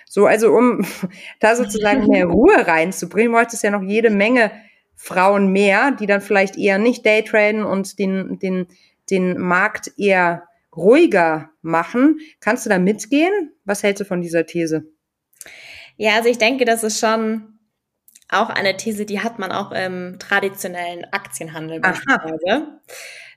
So, also um [LAUGHS] da sozusagen mehr [LAUGHS] Ruhe reinzubringen, bräuchte es ja noch jede Menge Frauen mehr, die dann vielleicht eher nicht Daytraden und den, den, den Markt eher ruhiger machen. Kannst du da mitgehen? Was hältst du von dieser These? Ja, also ich denke, das ist schon auch eine These, die hat man auch im traditionellen Aktienhandel beispielsweise.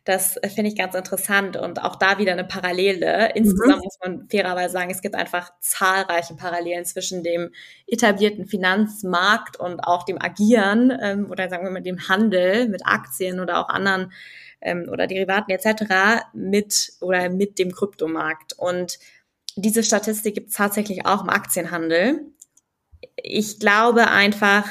Das äh, finde ich ganz interessant und auch da wieder eine Parallele. Insgesamt mhm. muss man fairerweise sagen, es gibt einfach zahlreiche Parallelen zwischen dem etablierten Finanzmarkt und auch dem Agieren ähm, oder sagen wir mal dem Handel mit Aktien oder auch anderen ähm, oder Derivaten etc. mit oder mit dem Kryptomarkt. Und diese Statistik gibt es tatsächlich auch im Aktienhandel. Ich glaube einfach,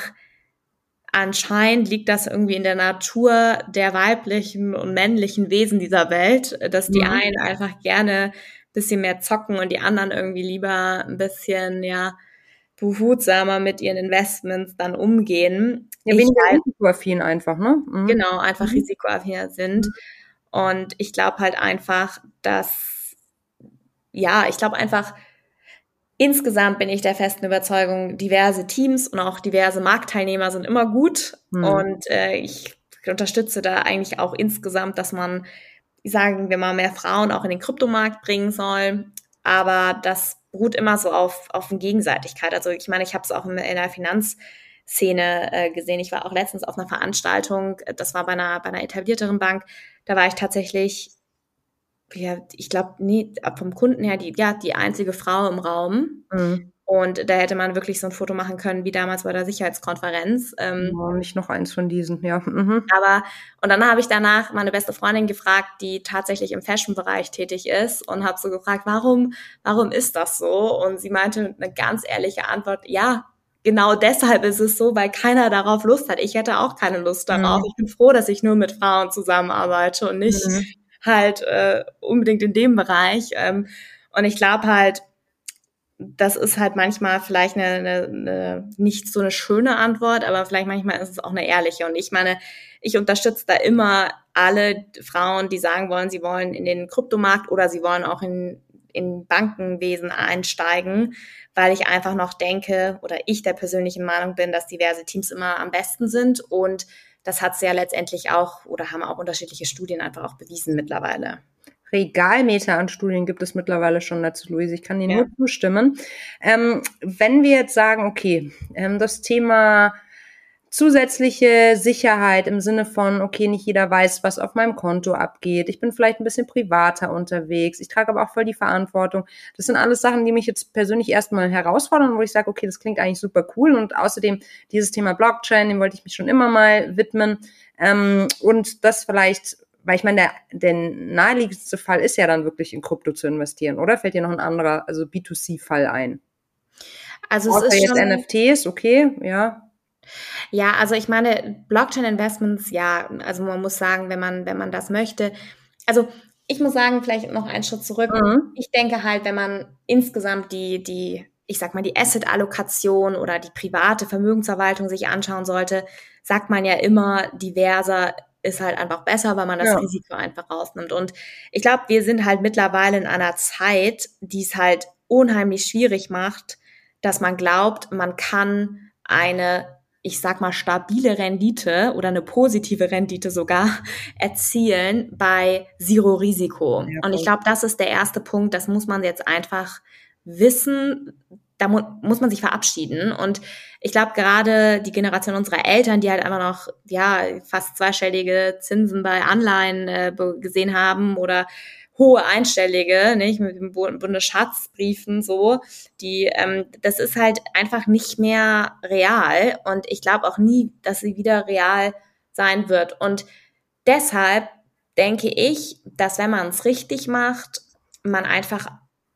anscheinend liegt das irgendwie in der Natur der weiblichen und männlichen Wesen dieser Welt, dass die mhm. einen einfach gerne ein bisschen mehr zocken und die anderen irgendwie lieber ein bisschen, ja, behutsamer mit ihren Investments dann umgehen. Ja, weniger risikoaffin einfach, ne? Mhm. Genau, einfach mhm. risikoaffin sind. Und ich glaube halt einfach, dass, ja, ich glaube einfach, Insgesamt bin ich der festen Überzeugung, diverse Teams und auch diverse Marktteilnehmer sind immer gut. Mhm. Und äh, ich unterstütze da eigentlich auch insgesamt, dass man, sagen wir mal, mehr Frauen auch in den Kryptomarkt bringen soll. Aber das beruht immer so auf, auf Gegenseitigkeit. Also ich meine, ich habe es auch in, in der Finanzszene äh, gesehen. Ich war auch letztens auf einer Veranstaltung, das war bei einer, bei einer etablierteren Bank. Da war ich tatsächlich ja, ich glaube, nee, vom Kunden her, die, ja, die einzige Frau im Raum. Mhm. Und da hätte man wirklich so ein Foto machen können, wie damals bei der Sicherheitskonferenz. Ähm, ja, nicht noch eins von diesen, ja. Mhm. Aber, und dann habe ich danach meine beste Freundin gefragt, die tatsächlich im Fashion-Bereich tätig ist und habe so gefragt, warum, warum ist das so? Und sie meinte eine ganz ehrliche Antwort, ja, genau deshalb ist es so, weil keiner darauf Lust hat. Ich hätte auch keine Lust darauf. Mhm. Ich bin froh, dass ich nur mit Frauen zusammenarbeite und nicht mhm halt äh, unbedingt in dem Bereich. Ähm, und ich glaube halt, das ist halt manchmal vielleicht eine, eine, eine nicht so eine schöne Antwort, aber vielleicht manchmal ist es auch eine ehrliche. Und ich meine, ich unterstütze da immer alle Frauen, die sagen wollen, sie wollen in den Kryptomarkt oder sie wollen auch in, in Bankenwesen einsteigen, weil ich einfach noch denke oder ich der persönlichen Meinung bin, dass diverse Teams immer am besten sind und das hat sie ja letztendlich auch oder haben auch unterschiedliche Studien einfach auch bewiesen mittlerweile. Regalmeter an Studien gibt es mittlerweile schon dazu, Luise. Ich kann dir ja. nur zustimmen. Ähm, wenn wir jetzt sagen, okay, ähm, das Thema zusätzliche Sicherheit im Sinne von, okay, nicht jeder weiß, was auf meinem Konto abgeht. Ich bin vielleicht ein bisschen privater unterwegs. Ich trage aber auch voll die Verantwortung. Das sind alles Sachen, die mich jetzt persönlich erstmal herausfordern, wo ich sage, okay, das klingt eigentlich super cool. Und außerdem dieses Thema Blockchain, dem wollte ich mich schon immer mal widmen. Ähm, und das vielleicht weil ich meine, der, der naheliegendste Fall ist ja dann wirklich in Krypto zu investieren, oder? Fällt dir noch ein anderer, also B2C-Fall ein? Also es Außer ist jetzt schon, NFTs, okay, ja. Ja, also ich meine, Blockchain-Investments, ja, also man muss sagen, wenn man, wenn man das möchte, also ich muss sagen, vielleicht noch einen Schritt zurück. Mhm. Ich denke halt, wenn man insgesamt die, die, ich sag mal, die Asset-Allokation oder die private Vermögensverwaltung sich anschauen sollte, sagt man ja immer, diverser ist halt einfach besser, weil man das ja. Risiko einfach rausnimmt. Und ich glaube, wir sind halt mittlerweile in einer Zeit, die es halt unheimlich schwierig macht, dass man glaubt, man kann eine ich sag mal, stabile Rendite oder eine positive Rendite sogar [LAUGHS] erzielen bei Zero Risiko. Ja, und ich glaube, das ist der erste Punkt, das muss man jetzt einfach wissen. Da mu muss man sich verabschieden. Und ich glaube, gerade die Generation unserer Eltern, die halt einfach noch, ja, fast zweistellige Zinsen bei Anleihen äh, gesehen haben oder hohe Einstellige, nicht mit dem Bundesschatzbriefen so, die ähm, das ist halt einfach nicht mehr real und ich glaube auch nie, dass sie wieder real sein wird. Und deshalb denke ich, dass wenn man es richtig macht, man einfach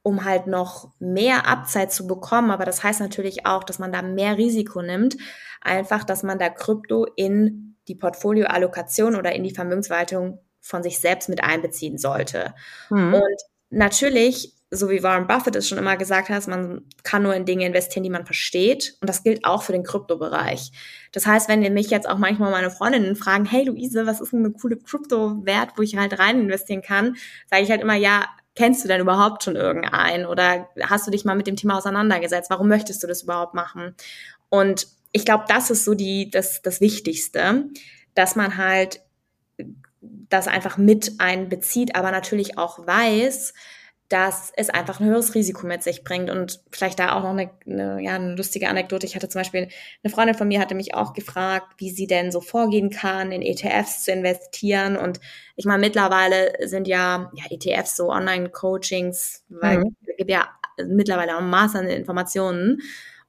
um halt noch mehr Abzeit zu bekommen, aber das heißt natürlich auch, dass man da mehr Risiko nimmt, einfach, dass man da Krypto in die Portfolioallokation oder in die Vermögensverwaltung von sich selbst mit einbeziehen sollte. Mhm. Und natürlich, so wie Warren Buffett es schon immer gesagt hat, man kann nur in Dinge investieren, die man versteht. Und das gilt auch für den Kryptobereich. Das heißt, wenn mich jetzt auch manchmal meine Freundinnen fragen, hey Luise, was ist denn eine coole Kryptowert, wo ich halt rein investieren kann, sage ich halt immer, ja, kennst du denn überhaupt schon irgendeinen? Oder hast du dich mal mit dem Thema auseinandergesetzt? Warum möchtest du das überhaupt machen? Und ich glaube, das ist so die, das, das Wichtigste, dass man halt das einfach mit einbezieht, aber natürlich auch weiß, dass es einfach ein höheres Risiko mit sich bringt. Und vielleicht da auch noch eine, eine, ja, eine lustige Anekdote. Ich hatte zum Beispiel, eine Freundin von mir hatte mich auch gefragt, wie sie denn so vorgehen kann, in ETFs zu investieren. Und ich meine, mittlerweile sind ja, ja ETFs so Online-Coachings, weil mhm. es gibt ja mittlerweile auch Maß an Informationen.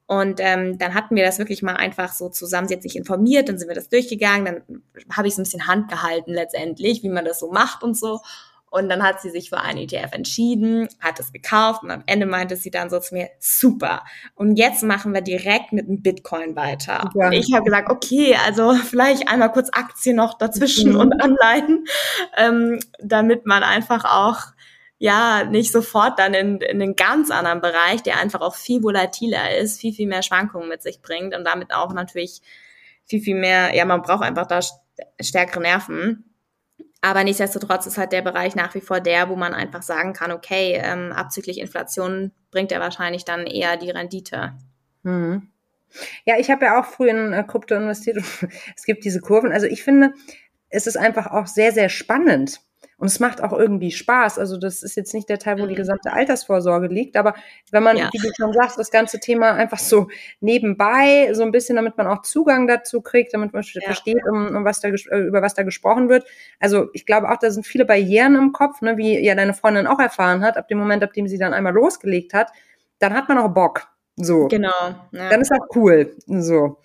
Und ähm, dann hatten wir das wirklich mal einfach so zusammen. Sie hat sich informiert, dann sind wir das durchgegangen, dann habe ich so ein bisschen Hand gehalten letztendlich, wie man das so macht und so. Und dann hat sie sich für einen ETF entschieden, hat es gekauft und am Ende meinte sie dann so zu mir, super. Und jetzt machen wir direkt mit dem Bitcoin weiter. Ja. Und ich habe gesagt, okay, also vielleicht einmal kurz Aktien noch dazwischen mhm. und Anleihen, ähm, damit man einfach auch ja nicht sofort dann in, in einen ganz anderen Bereich, der einfach auch viel volatiler ist, viel, viel mehr Schwankungen mit sich bringt und damit auch natürlich viel, viel mehr, ja, man braucht einfach da stärkere Nerven aber nichtsdestotrotz ist halt der Bereich nach wie vor der, wo man einfach sagen kann, okay, ähm, abzüglich Inflation bringt er wahrscheinlich dann eher die Rendite. Mhm. Ja, ich habe ja auch früh in äh, Krypto investiert. [LAUGHS] es gibt diese Kurven. Also ich finde, es ist einfach auch sehr, sehr spannend. Und es macht auch irgendwie Spaß. Also das ist jetzt nicht der Teil, wo die mhm. gesamte Altersvorsorge liegt. Aber wenn man, ja. wie du schon sagst, das ganze Thema einfach so nebenbei, so ein bisschen, damit man auch Zugang dazu kriegt, damit man ja. versteht, um, um was da, äh, über was da gesprochen wird. Also ich glaube auch, da sind viele Barrieren im Kopf, ne, wie ja deine Freundin auch erfahren hat, ab dem Moment, ab dem sie dann einmal losgelegt hat, dann hat man auch Bock. So. Genau. Ja. Dann ist auch cool. So.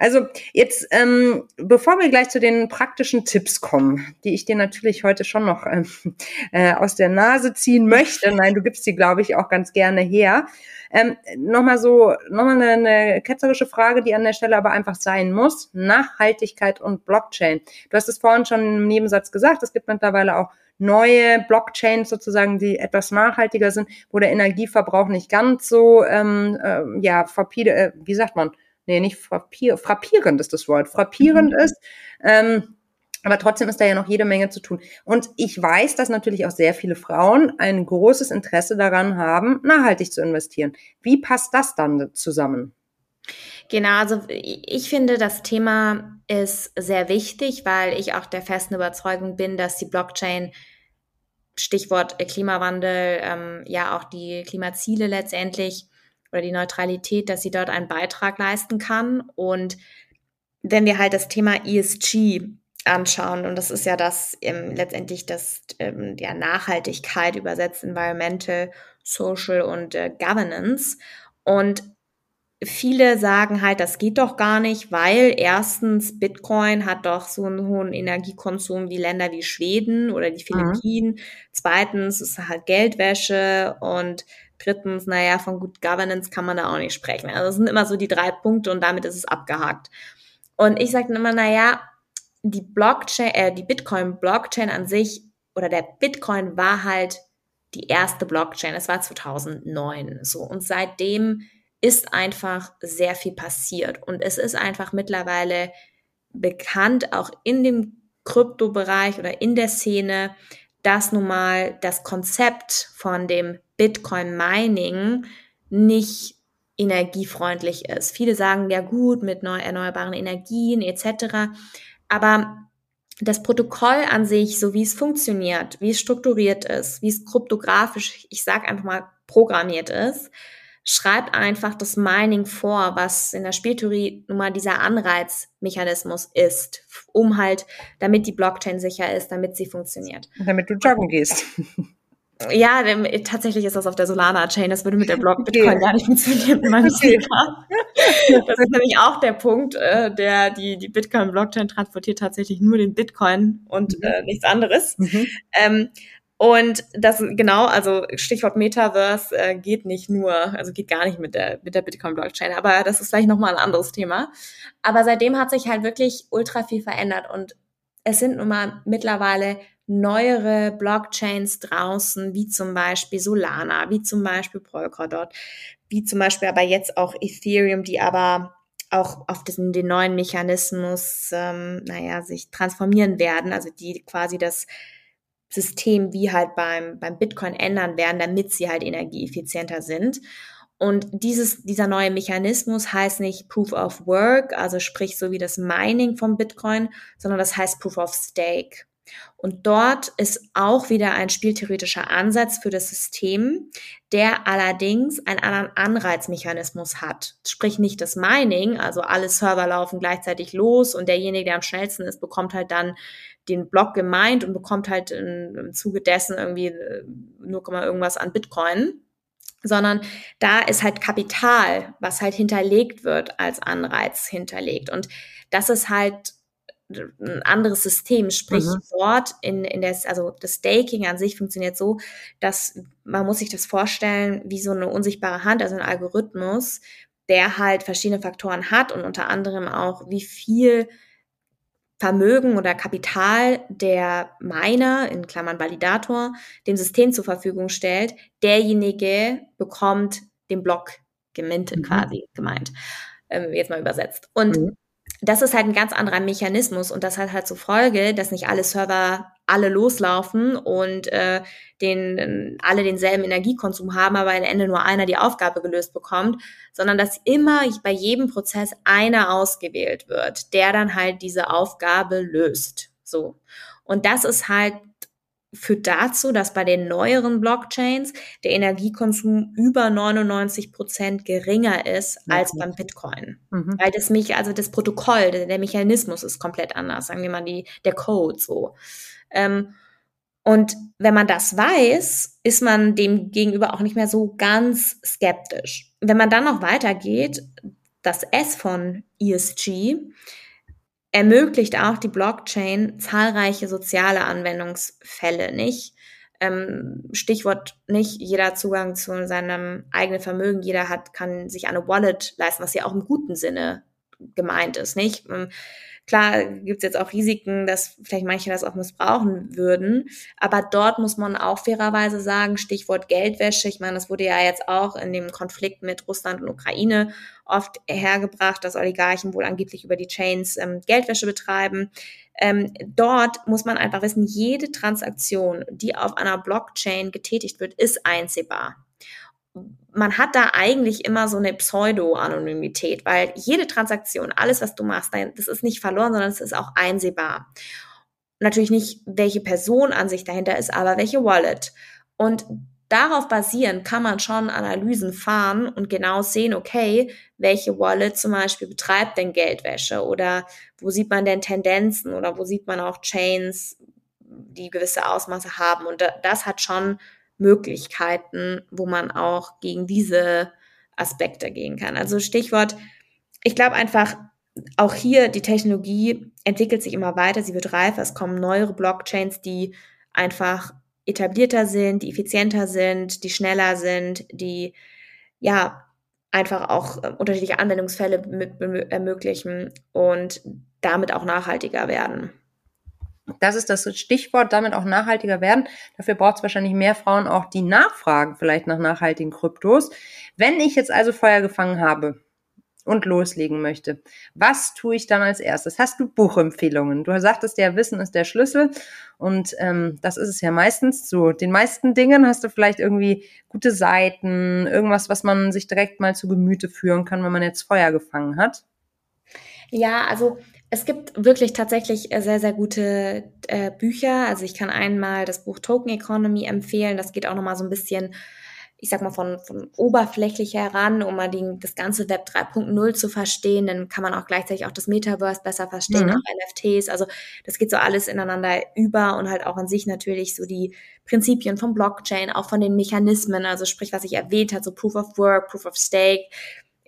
Also jetzt, ähm, bevor wir gleich zu den praktischen Tipps kommen, die ich dir natürlich heute schon noch ähm, [LAUGHS] äh, aus der Nase ziehen möchte, [LAUGHS] nein, du gibst sie, glaube ich, auch ganz gerne her. Ähm, nochmal so, nochmal eine, eine ketzerische Frage, die an der Stelle aber einfach sein muss. Nachhaltigkeit und Blockchain. Du hast es vorhin schon im Nebensatz gesagt, es gibt mittlerweile auch neue Blockchains sozusagen, die etwas nachhaltiger sind, wo der Energieverbrauch nicht ganz so, ähm, äh, ja, verpide, äh, wie sagt man, nee, nicht frappier, frappierend ist das Wort, frappierend mhm. ist. Ähm, aber trotzdem ist da ja noch jede Menge zu tun. Und ich weiß, dass natürlich auch sehr viele Frauen ein großes Interesse daran haben, nachhaltig zu investieren. Wie passt das dann zusammen? Genau, also ich finde, das Thema ist sehr wichtig, weil ich auch der festen Überzeugung bin, dass die Blockchain, Stichwort Klimawandel, ähm, ja auch die Klimaziele letztendlich oder die Neutralität, dass sie dort einen Beitrag leisten kann. Und wenn wir halt das Thema ESG anschauen, und das ist ja das ähm, letztendlich das ähm, der Nachhaltigkeit übersetzt, Environmental, Social und äh, Governance. Und viele sagen halt, das geht doch gar nicht, weil erstens Bitcoin hat doch so einen hohen Energiekonsum wie Länder wie Schweden oder die mhm. Philippinen. Mhm. Zweitens ist halt Geldwäsche und Drittens, naja, von Good Governance kann man da auch nicht sprechen. Also das sind immer so die drei Punkte und damit ist es abgehakt. Und ich sage immer, naja, die Blockchain, äh, die Bitcoin-Blockchain an sich oder der Bitcoin war halt die erste Blockchain. Es war 2009 so. Und seitdem ist einfach sehr viel passiert. Und es ist einfach mittlerweile bekannt, auch in dem Kryptobereich oder in der Szene, dass nun mal das Konzept von dem Bitcoin Mining nicht energiefreundlich ist. Viele sagen ja gut mit neu erneuerbaren Energien etc. Aber das Protokoll an sich, so wie es funktioniert, wie es strukturiert ist, wie es kryptografisch, ich sage einfach mal, programmiert ist, schreibt einfach das Mining vor, was in der Spieltheorie nun mal dieser Anreizmechanismus ist, um halt, damit die Blockchain sicher ist, damit sie funktioniert. Damit du joggen gehst. [LAUGHS] Ja, tatsächlich ist das auf der Solana-Chain. Das würde mit der Block Bitcoin okay. gar nicht funktionieren in meinem okay. Das ist nämlich auch der Punkt, äh, der die, die Bitcoin-Blockchain transportiert tatsächlich nur den Bitcoin und mhm. äh, nichts anderes. Mhm. Ähm, und das genau, also Stichwort Metaverse äh, geht nicht nur, also geht gar nicht mit der mit der Bitcoin Blockchain, aber das ist vielleicht noch mal ein anderes Thema. Aber seitdem hat sich halt wirklich ultra viel verändert und es sind nun mal mittlerweile neuere Blockchains draußen, wie zum Beispiel Solana, wie zum Beispiel Polkadot, wie zum Beispiel aber jetzt auch Ethereum, die aber auch auf diesen, den neuen Mechanismus, ähm, naja, sich transformieren werden, also die quasi das System wie halt beim, beim Bitcoin ändern werden, damit sie halt energieeffizienter sind. Und dieses, dieser neue Mechanismus heißt nicht Proof of Work, also sprich so wie das Mining vom Bitcoin, sondern das heißt Proof of Stake. Und dort ist auch wieder ein spieltheoretischer Ansatz für das System, der allerdings einen anderen Anreizmechanismus hat. Sprich nicht das Mining, also alle Server laufen gleichzeitig los und derjenige, der am schnellsten ist, bekommt halt dann den Block gemeint und bekommt halt in, im Zuge dessen irgendwie 0, äh, irgendwas an Bitcoin sondern da ist halt Kapital, was halt hinterlegt wird als Anreiz hinterlegt. Und das ist halt ein anderes System, sprich mhm. dort in, in der, also das Staking an sich funktioniert so, dass man muss sich das vorstellen wie so eine unsichtbare Hand, also ein Algorithmus, der halt verschiedene Faktoren hat und unter anderem auch, wie viel Vermögen oder Kapital der Miner, in Klammern Validator, dem System zur Verfügung stellt, derjenige bekommt den Block gemintet mhm. quasi gemeint, ähm, jetzt mal übersetzt. Und mhm das ist halt ein ganz anderer Mechanismus und das hat halt zur Folge, dass nicht alle Server alle loslaufen und äh, den, alle denselben Energiekonsum haben, aber am Ende nur einer die Aufgabe gelöst bekommt, sondern dass immer bei jedem Prozess einer ausgewählt wird, der dann halt diese Aufgabe löst. So. Und das ist halt führt dazu, dass bei den neueren Blockchains der Energiekonsum über 99 Prozent geringer ist als beim Bitcoin. Mhm. Weil das mich, also das Protokoll, der, der, Mechanismus ist komplett anders, sagen wir mal die, der Code so. Ähm, und wenn man das weiß, ist man dem gegenüber auch nicht mehr so ganz skeptisch. Wenn man dann noch weitergeht, das S von ESG ermöglicht auch die Blockchain zahlreiche soziale Anwendungsfälle, nicht? Ähm, Stichwort nicht jeder Zugang zu seinem eigenen Vermögen, jeder hat, kann sich eine Wallet leisten, was ja auch im guten Sinne gemeint ist, nicht? Klar gibt es jetzt auch Risiken, dass vielleicht manche das auch missbrauchen würden. Aber dort muss man auch fairerweise sagen, Stichwort Geldwäsche. Ich meine, das wurde ja jetzt auch in dem Konflikt mit Russland und Ukraine oft hergebracht, dass Oligarchen wohl angeblich über die Chains ähm, Geldwäsche betreiben. Ähm, dort muss man einfach wissen, jede Transaktion, die auf einer Blockchain getätigt wird, ist einsehbar man hat da eigentlich immer so eine Pseudo-Anonymität, weil jede Transaktion, alles, was du machst, das ist nicht verloren, sondern es ist auch einsehbar. Natürlich nicht, welche Person an sich dahinter ist, aber welche Wallet. Und darauf basierend kann man schon Analysen fahren und genau sehen, okay, welche Wallet zum Beispiel betreibt denn Geldwäsche oder wo sieht man denn Tendenzen oder wo sieht man auch Chains, die gewisse Ausmaße haben. Und das hat schon Möglichkeiten, wo man auch gegen diese Aspekte gehen kann. Also Stichwort, ich glaube einfach, auch hier die Technologie entwickelt sich immer weiter, sie wird reifer, es kommen neuere Blockchains, die einfach etablierter sind, die effizienter sind, die schneller sind, die ja einfach auch äh, unterschiedliche Anwendungsfälle ermöglichen und damit auch nachhaltiger werden. Das ist das Stichwort, damit auch nachhaltiger werden. Dafür braucht es wahrscheinlich mehr Frauen auch, die nachfragen, vielleicht nach nachhaltigen Kryptos. Wenn ich jetzt also Feuer gefangen habe und loslegen möchte, was tue ich dann als erstes? Hast du Buchempfehlungen? Du sagtest ja, Wissen ist der Schlüssel und ähm, das ist es ja meistens zu den meisten Dingen. Hast du vielleicht irgendwie gute Seiten, irgendwas, was man sich direkt mal zu Gemüte führen kann, wenn man jetzt Feuer gefangen hat? Ja, also es gibt wirklich tatsächlich äh, sehr, sehr gute äh, Bücher. Also ich kann einmal das Buch Token Economy empfehlen. Das geht auch nochmal so ein bisschen, ich sag mal, von, von oberflächlich heran, um mal die, das ganze Web 3.0 zu verstehen. Dann kann man auch gleichzeitig auch das Metaverse besser verstehen, mhm. auch NFTs. Also das geht so alles ineinander über und halt auch an sich natürlich so die Prinzipien von Blockchain, auch von den Mechanismen, also sprich, was ich erwähnt habe, so Proof of Work, Proof of Stake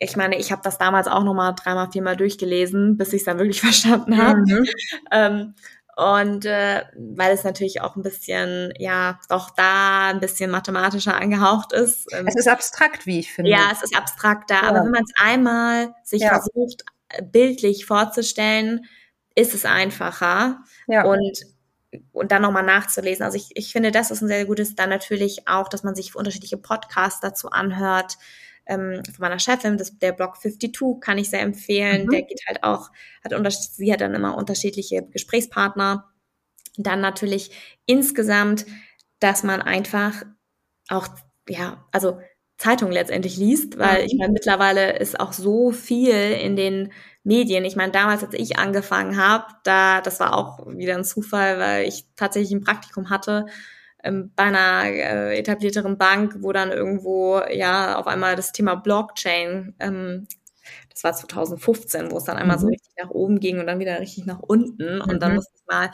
ich meine, ich habe das damals auch nochmal dreimal, viermal durchgelesen, bis ich es dann wirklich [LAUGHS] verstanden habe. Mhm. Ähm, und äh, weil es natürlich auch ein bisschen, ja, doch da ein bisschen mathematischer angehaucht ist. Ähm, es ist abstrakt, wie ich finde. Ja, es ist abstrakter. Ja. Aber wenn man es einmal sich ja. versucht, bildlich vorzustellen, ist es einfacher. Ja. Und und dann nochmal nachzulesen. Also ich, ich finde, das ist ein sehr gutes. Dann natürlich auch, dass man sich unterschiedliche Podcasts dazu anhört, ähm, von meiner Chefin, das, der Blog 52 kann ich sehr empfehlen. Mhm. Der geht halt auch, hat sie hat dann immer unterschiedliche Gesprächspartner. Dann natürlich insgesamt, dass man einfach auch, ja, also Zeitung letztendlich liest, weil ich meine, mittlerweile ist auch so viel in den Medien. Ich meine, damals, als ich angefangen habe, da, das war auch wieder ein Zufall, weil ich tatsächlich ein Praktikum hatte ähm, bei einer äh, etablierteren Bank, wo dann irgendwo ja auf einmal das Thema Blockchain, ähm, das war 2015, wo es dann einmal mhm. so richtig nach oben ging und dann wieder richtig nach unten und dann mhm. musste ich mal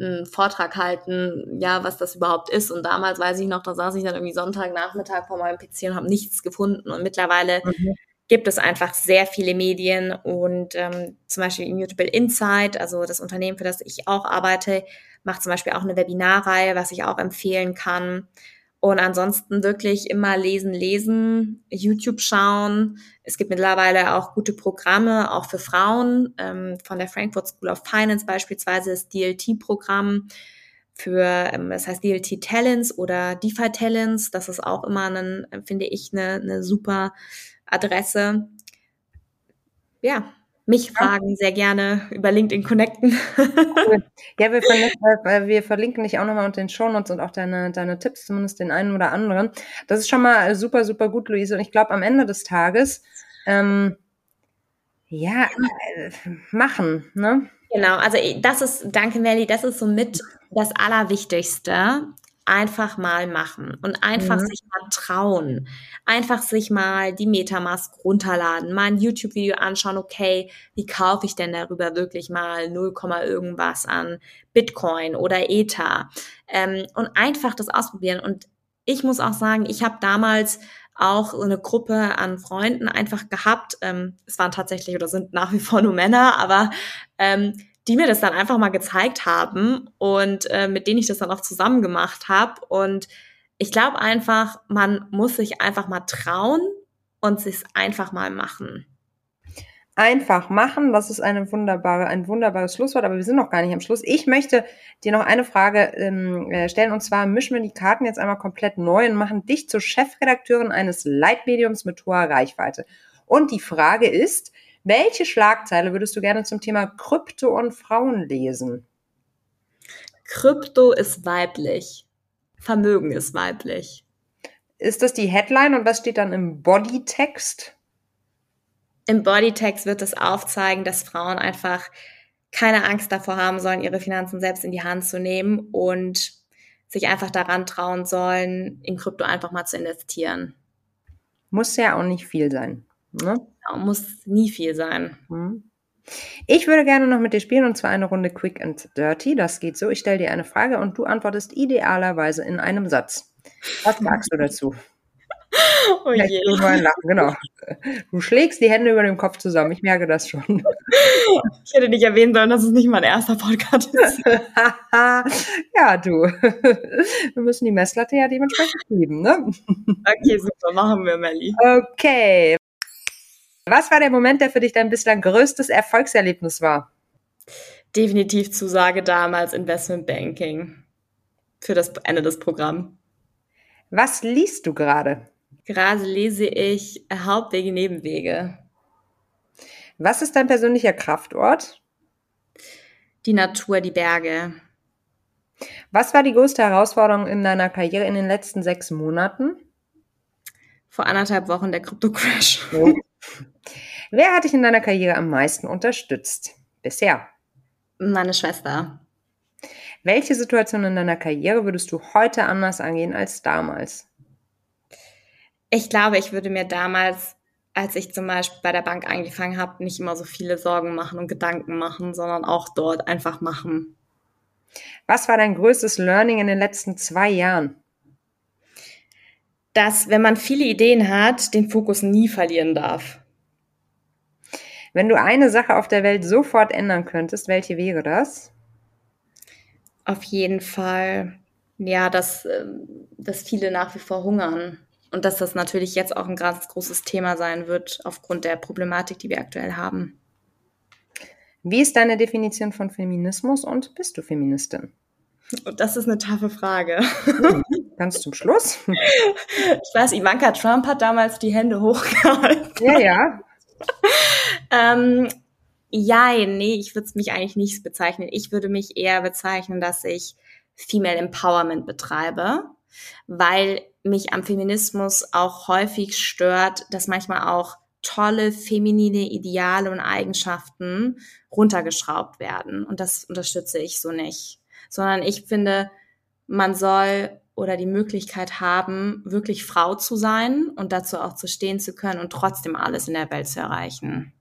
einen Vortrag halten, ja, was das überhaupt ist. Und damals weiß ich noch, da saß ich dann irgendwie Sonntagnachmittag vor meinem PC und habe nichts gefunden. Und mittlerweile mhm. Gibt es einfach sehr viele Medien und ähm, zum Beispiel Immutable Insight, also das Unternehmen, für das ich auch arbeite, macht zum Beispiel auch eine Webinarreihe, was ich auch empfehlen kann. Und ansonsten wirklich immer lesen, lesen, YouTube schauen. Es gibt mittlerweile auch gute Programme, auch für Frauen, ähm, von der Frankfurt School of Finance beispielsweise das DLT-Programm für, ähm, das heißt DLT Talents oder DeFi Talents. Das ist auch immer, ein, finde ich, eine, eine super Adresse. Ja, mich fragen, sehr gerne über LinkedIn connecten. [LAUGHS] ja, wir verlinken, wir verlinken dich auch nochmal unter den Shownotes und auch deine, deine Tipps, zumindest den einen oder anderen. Das ist schon mal super, super gut, Luise. Und ich glaube, am Ende des Tages, ähm, ja, äh, machen, ne? Genau, also das ist, danke Melly, das ist somit das Allerwichtigste einfach mal machen und einfach mhm. sich mal trauen. Einfach sich mal die Metamask runterladen, mal ein YouTube-Video anschauen, okay, wie kaufe ich denn darüber wirklich mal 0, irgendwas an Bitcoin oder Ether ähm, und einfach das ausprobieren. Und ich muss auch sagen, ich habe damals auch eine Gruppe an Freunden einfach gehabt. Ähm, es waren tatsächlich oder sind nach wie vor nur Männer, aber ähm, die mir das dann einfach mal gezeigt haben und äh, mit denen ich das dann auch zusammen gemacht habe. Und ich glaube einfach, man muss sich einfach mal trauen und sich einfach mal machen. Einfach machen, das ist eine wunderbare, ein wunderbares Schlusswort, aber wir sind noch gar nicht am Schluss. Ich möchte dir noch eine Frage ähm, äh, stellen und zwar mischen wir die Karten jetzt einmal komplett neu und machen dich zur Chefredakteurin eines Leitmediums mit hoher Reichweite. Und die Frage ist, welche Schlagzeile würdest du gerne zum Thema Krypto und Frauen lesen? Krypto ist weiblich. Vermögen ist weiblich. Ist das die Headline und was steht dann im Bodytext? Im Bodytext wird es aufzeigen, dass Frauen einfach keine Angst davor haben sollen, ihre Finanzen selbst in die Hand zu nehmen und sich einfach daran trauen sollen, in Krypto einfach mal zu investieren. Muss ja auch nicht viel sein. Ne? muss nie viel sein. Hm. Ich würde gerne noch mit dir spielen und zwar eine Runde Quick and Dirty. Das geht so. Ich stelle dir eine Frage und du antwortest idealerweise in einem Satz. Was [LAUGHS] sagst du dazu? Oh je. Lachen, genau. Du schlägst die Hände über dem Kopf zusammen. Ich merke das schon. [LAUGHS] Ich hätte nicht erwähnen sollen, dass es nicht mein erster Podcast ist. [LAUGHS] ja, du. Wir müssen die Messlatte ja dementsprechend lieben, ne? Okay, super. Machen wir, Melli. Okay. Was war der Moment, der für dich dein bislang größtes Erfolgserlebnis war? Definitiv Zusage damals Investment Banking für das Ende des Programms. Was liest du gerade? Gerade lese ich Hauptwege, Nebenwege. Was ist dein persönlicher Kraftort? Die Natur, die Berge. Was war die größte Herausforderung in deiner Karriere in den letzten sechs Monaten? Vor anderthalb Wochen der Krypto-Crash. Oh. [LAUGHS] Wer hat dich in deiner Karriere am meisten unterstützt? Bisher. Meine Schwester. Welche Situation in deiner Karriere würdest du heute anders angehen als damals? Ich glaube, ich würde mir damals, als ich zum Beispiel bei der Bank angefangen habe, nicht immer so viele Sorgen machen und Gedanken machen, sondern auch dort einfach machen. Was war dein größtes Learning in den letzten zwei Jahren? Dass, wenn man viele Ideen hat, den Fokus nie verlieren darf. Wenn du eine Sache auf der Welt sofort ändern könntest, welche wäre das? Auf jeden Fall, ja, dass, ähm, dass viele nach wie vor hungern und dass das natürlich jetzt auch ein ganz großes Thema sein wird aufgrund der Problematik, die wir aktuell haben. Wie ist deine Definition von Feminismus und bist du Feministin? Das ist eine taffe Frage. Hm, [LAUGHS] ganz zum Schluss. Ich weiß, Ivanka Trump hat damals die Hände hochgehalten. Ja, ja. [LAUGHS] ähm, ja, nee, ich würde es mich eigentlich nicht bezeichnen. Ich würde mich eher bezeichnen, dass ich Female Empowerment betreibe, weil mich am Feminismus auch häufig stört, dass manchmal auch tolle feminine Ideale und Eigenschaften runtergeschraubt werden. Und das unterstütze ich so nicht. Sondern ich finde, man soll oder die Möglichkeit haben, wirklich Frau zu sein und dazu auch zu stehen zu können und trotzdem alles in der Welt zu erreichen.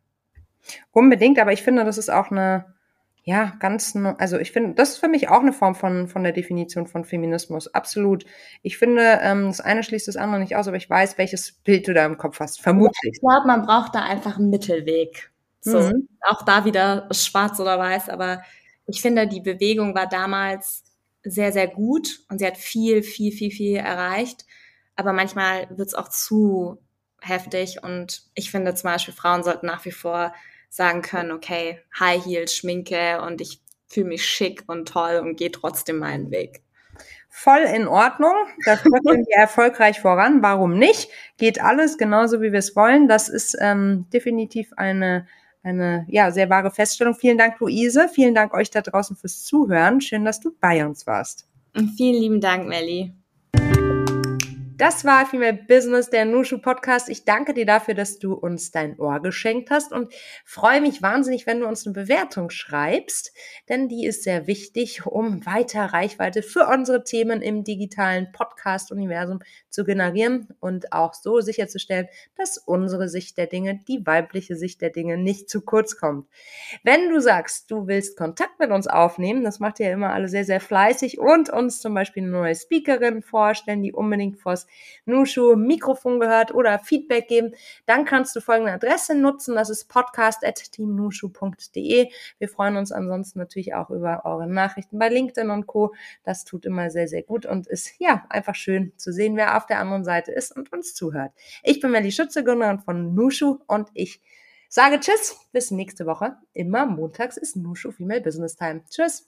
Unbedingt, aber ich finde, das ist auch eine, ja, ganz, also ich finde, das ist für mich auch eine Form von, von der Definition von Feminismus. Absolut. Ich finde, ähm, das eine schließt das andere nicht aus, aber ich weiß, welches Bild du da im Kopf hast. Vermutlich. Ich glaube, man braucht da einfach einen Mittelweg. So, mhm. auch da wieder schwarz oder weiß, aber ich finde, die Bewegung war damals sehr, sehr gut und sie hat viel, viel, viel, viel erreicht. Aber manchmal wird es auch zu heftig und ich finde zum Beispiel, Frauen sollten nach wie vor sagen können, okay, High Heels, Schminke und ich fühle mich schick und toll und gehe trotzdem meinen Weg. Voll in Ordnung. Das sind wir erfolgreich voran. Warum nicht? Geht alles genauso, wie wir es wollen. Das ist ähm, definitiv eine eine ja, sehr wahre Feststellung. Vielen Dank, Luise. Vielen Dank euch da draußen fürs Zuhören. Schön, dass du bei uns warst. vielen lieben Dank, Melli. Das war Female Business, der Nushu Podcast. Ich danke dir dafür, dass du uns dein Ohr geschenkt hast und freue mich wahnsinnig, wenn du uns eine Bewertung schreibst, denn die ist sehr wichtig, um weiter Reichweite für unsere Themen im digitalen Podcast-Universum zu generieren und auch so sicherzustellen, dass unsere Sicht der Dinge, die weibliche Sicht der Dinge nicht zu kurz kommt. Wenn du sagst, du willst Kontakt mit uns aufnehmen, das macht ihr ja immer alle sehr, sehr fleißig und uns zum Beispiel eine neue Speakerin vorstellen, die unbedingt vors Nushu Mikrofon gehört oder Feedback geben, dann kannst du folgende Adresse nutzen. Das ist podcast.teamnushu.de. Wir freuen uns ansonsten natürlich auch über eure Nachrichten bei LinkedIn und Co. Das tut immer sehr, sehr gut und ist ja einfach schön zu sehen, wer auf der anderen Seite ist und uns zuhört. Ich bin Melly Schütze, Gründerin von Nushu und ich sage Tschüss, bis nächste Woche. Immer montags ist Nushu Female Business Time. Tschüss.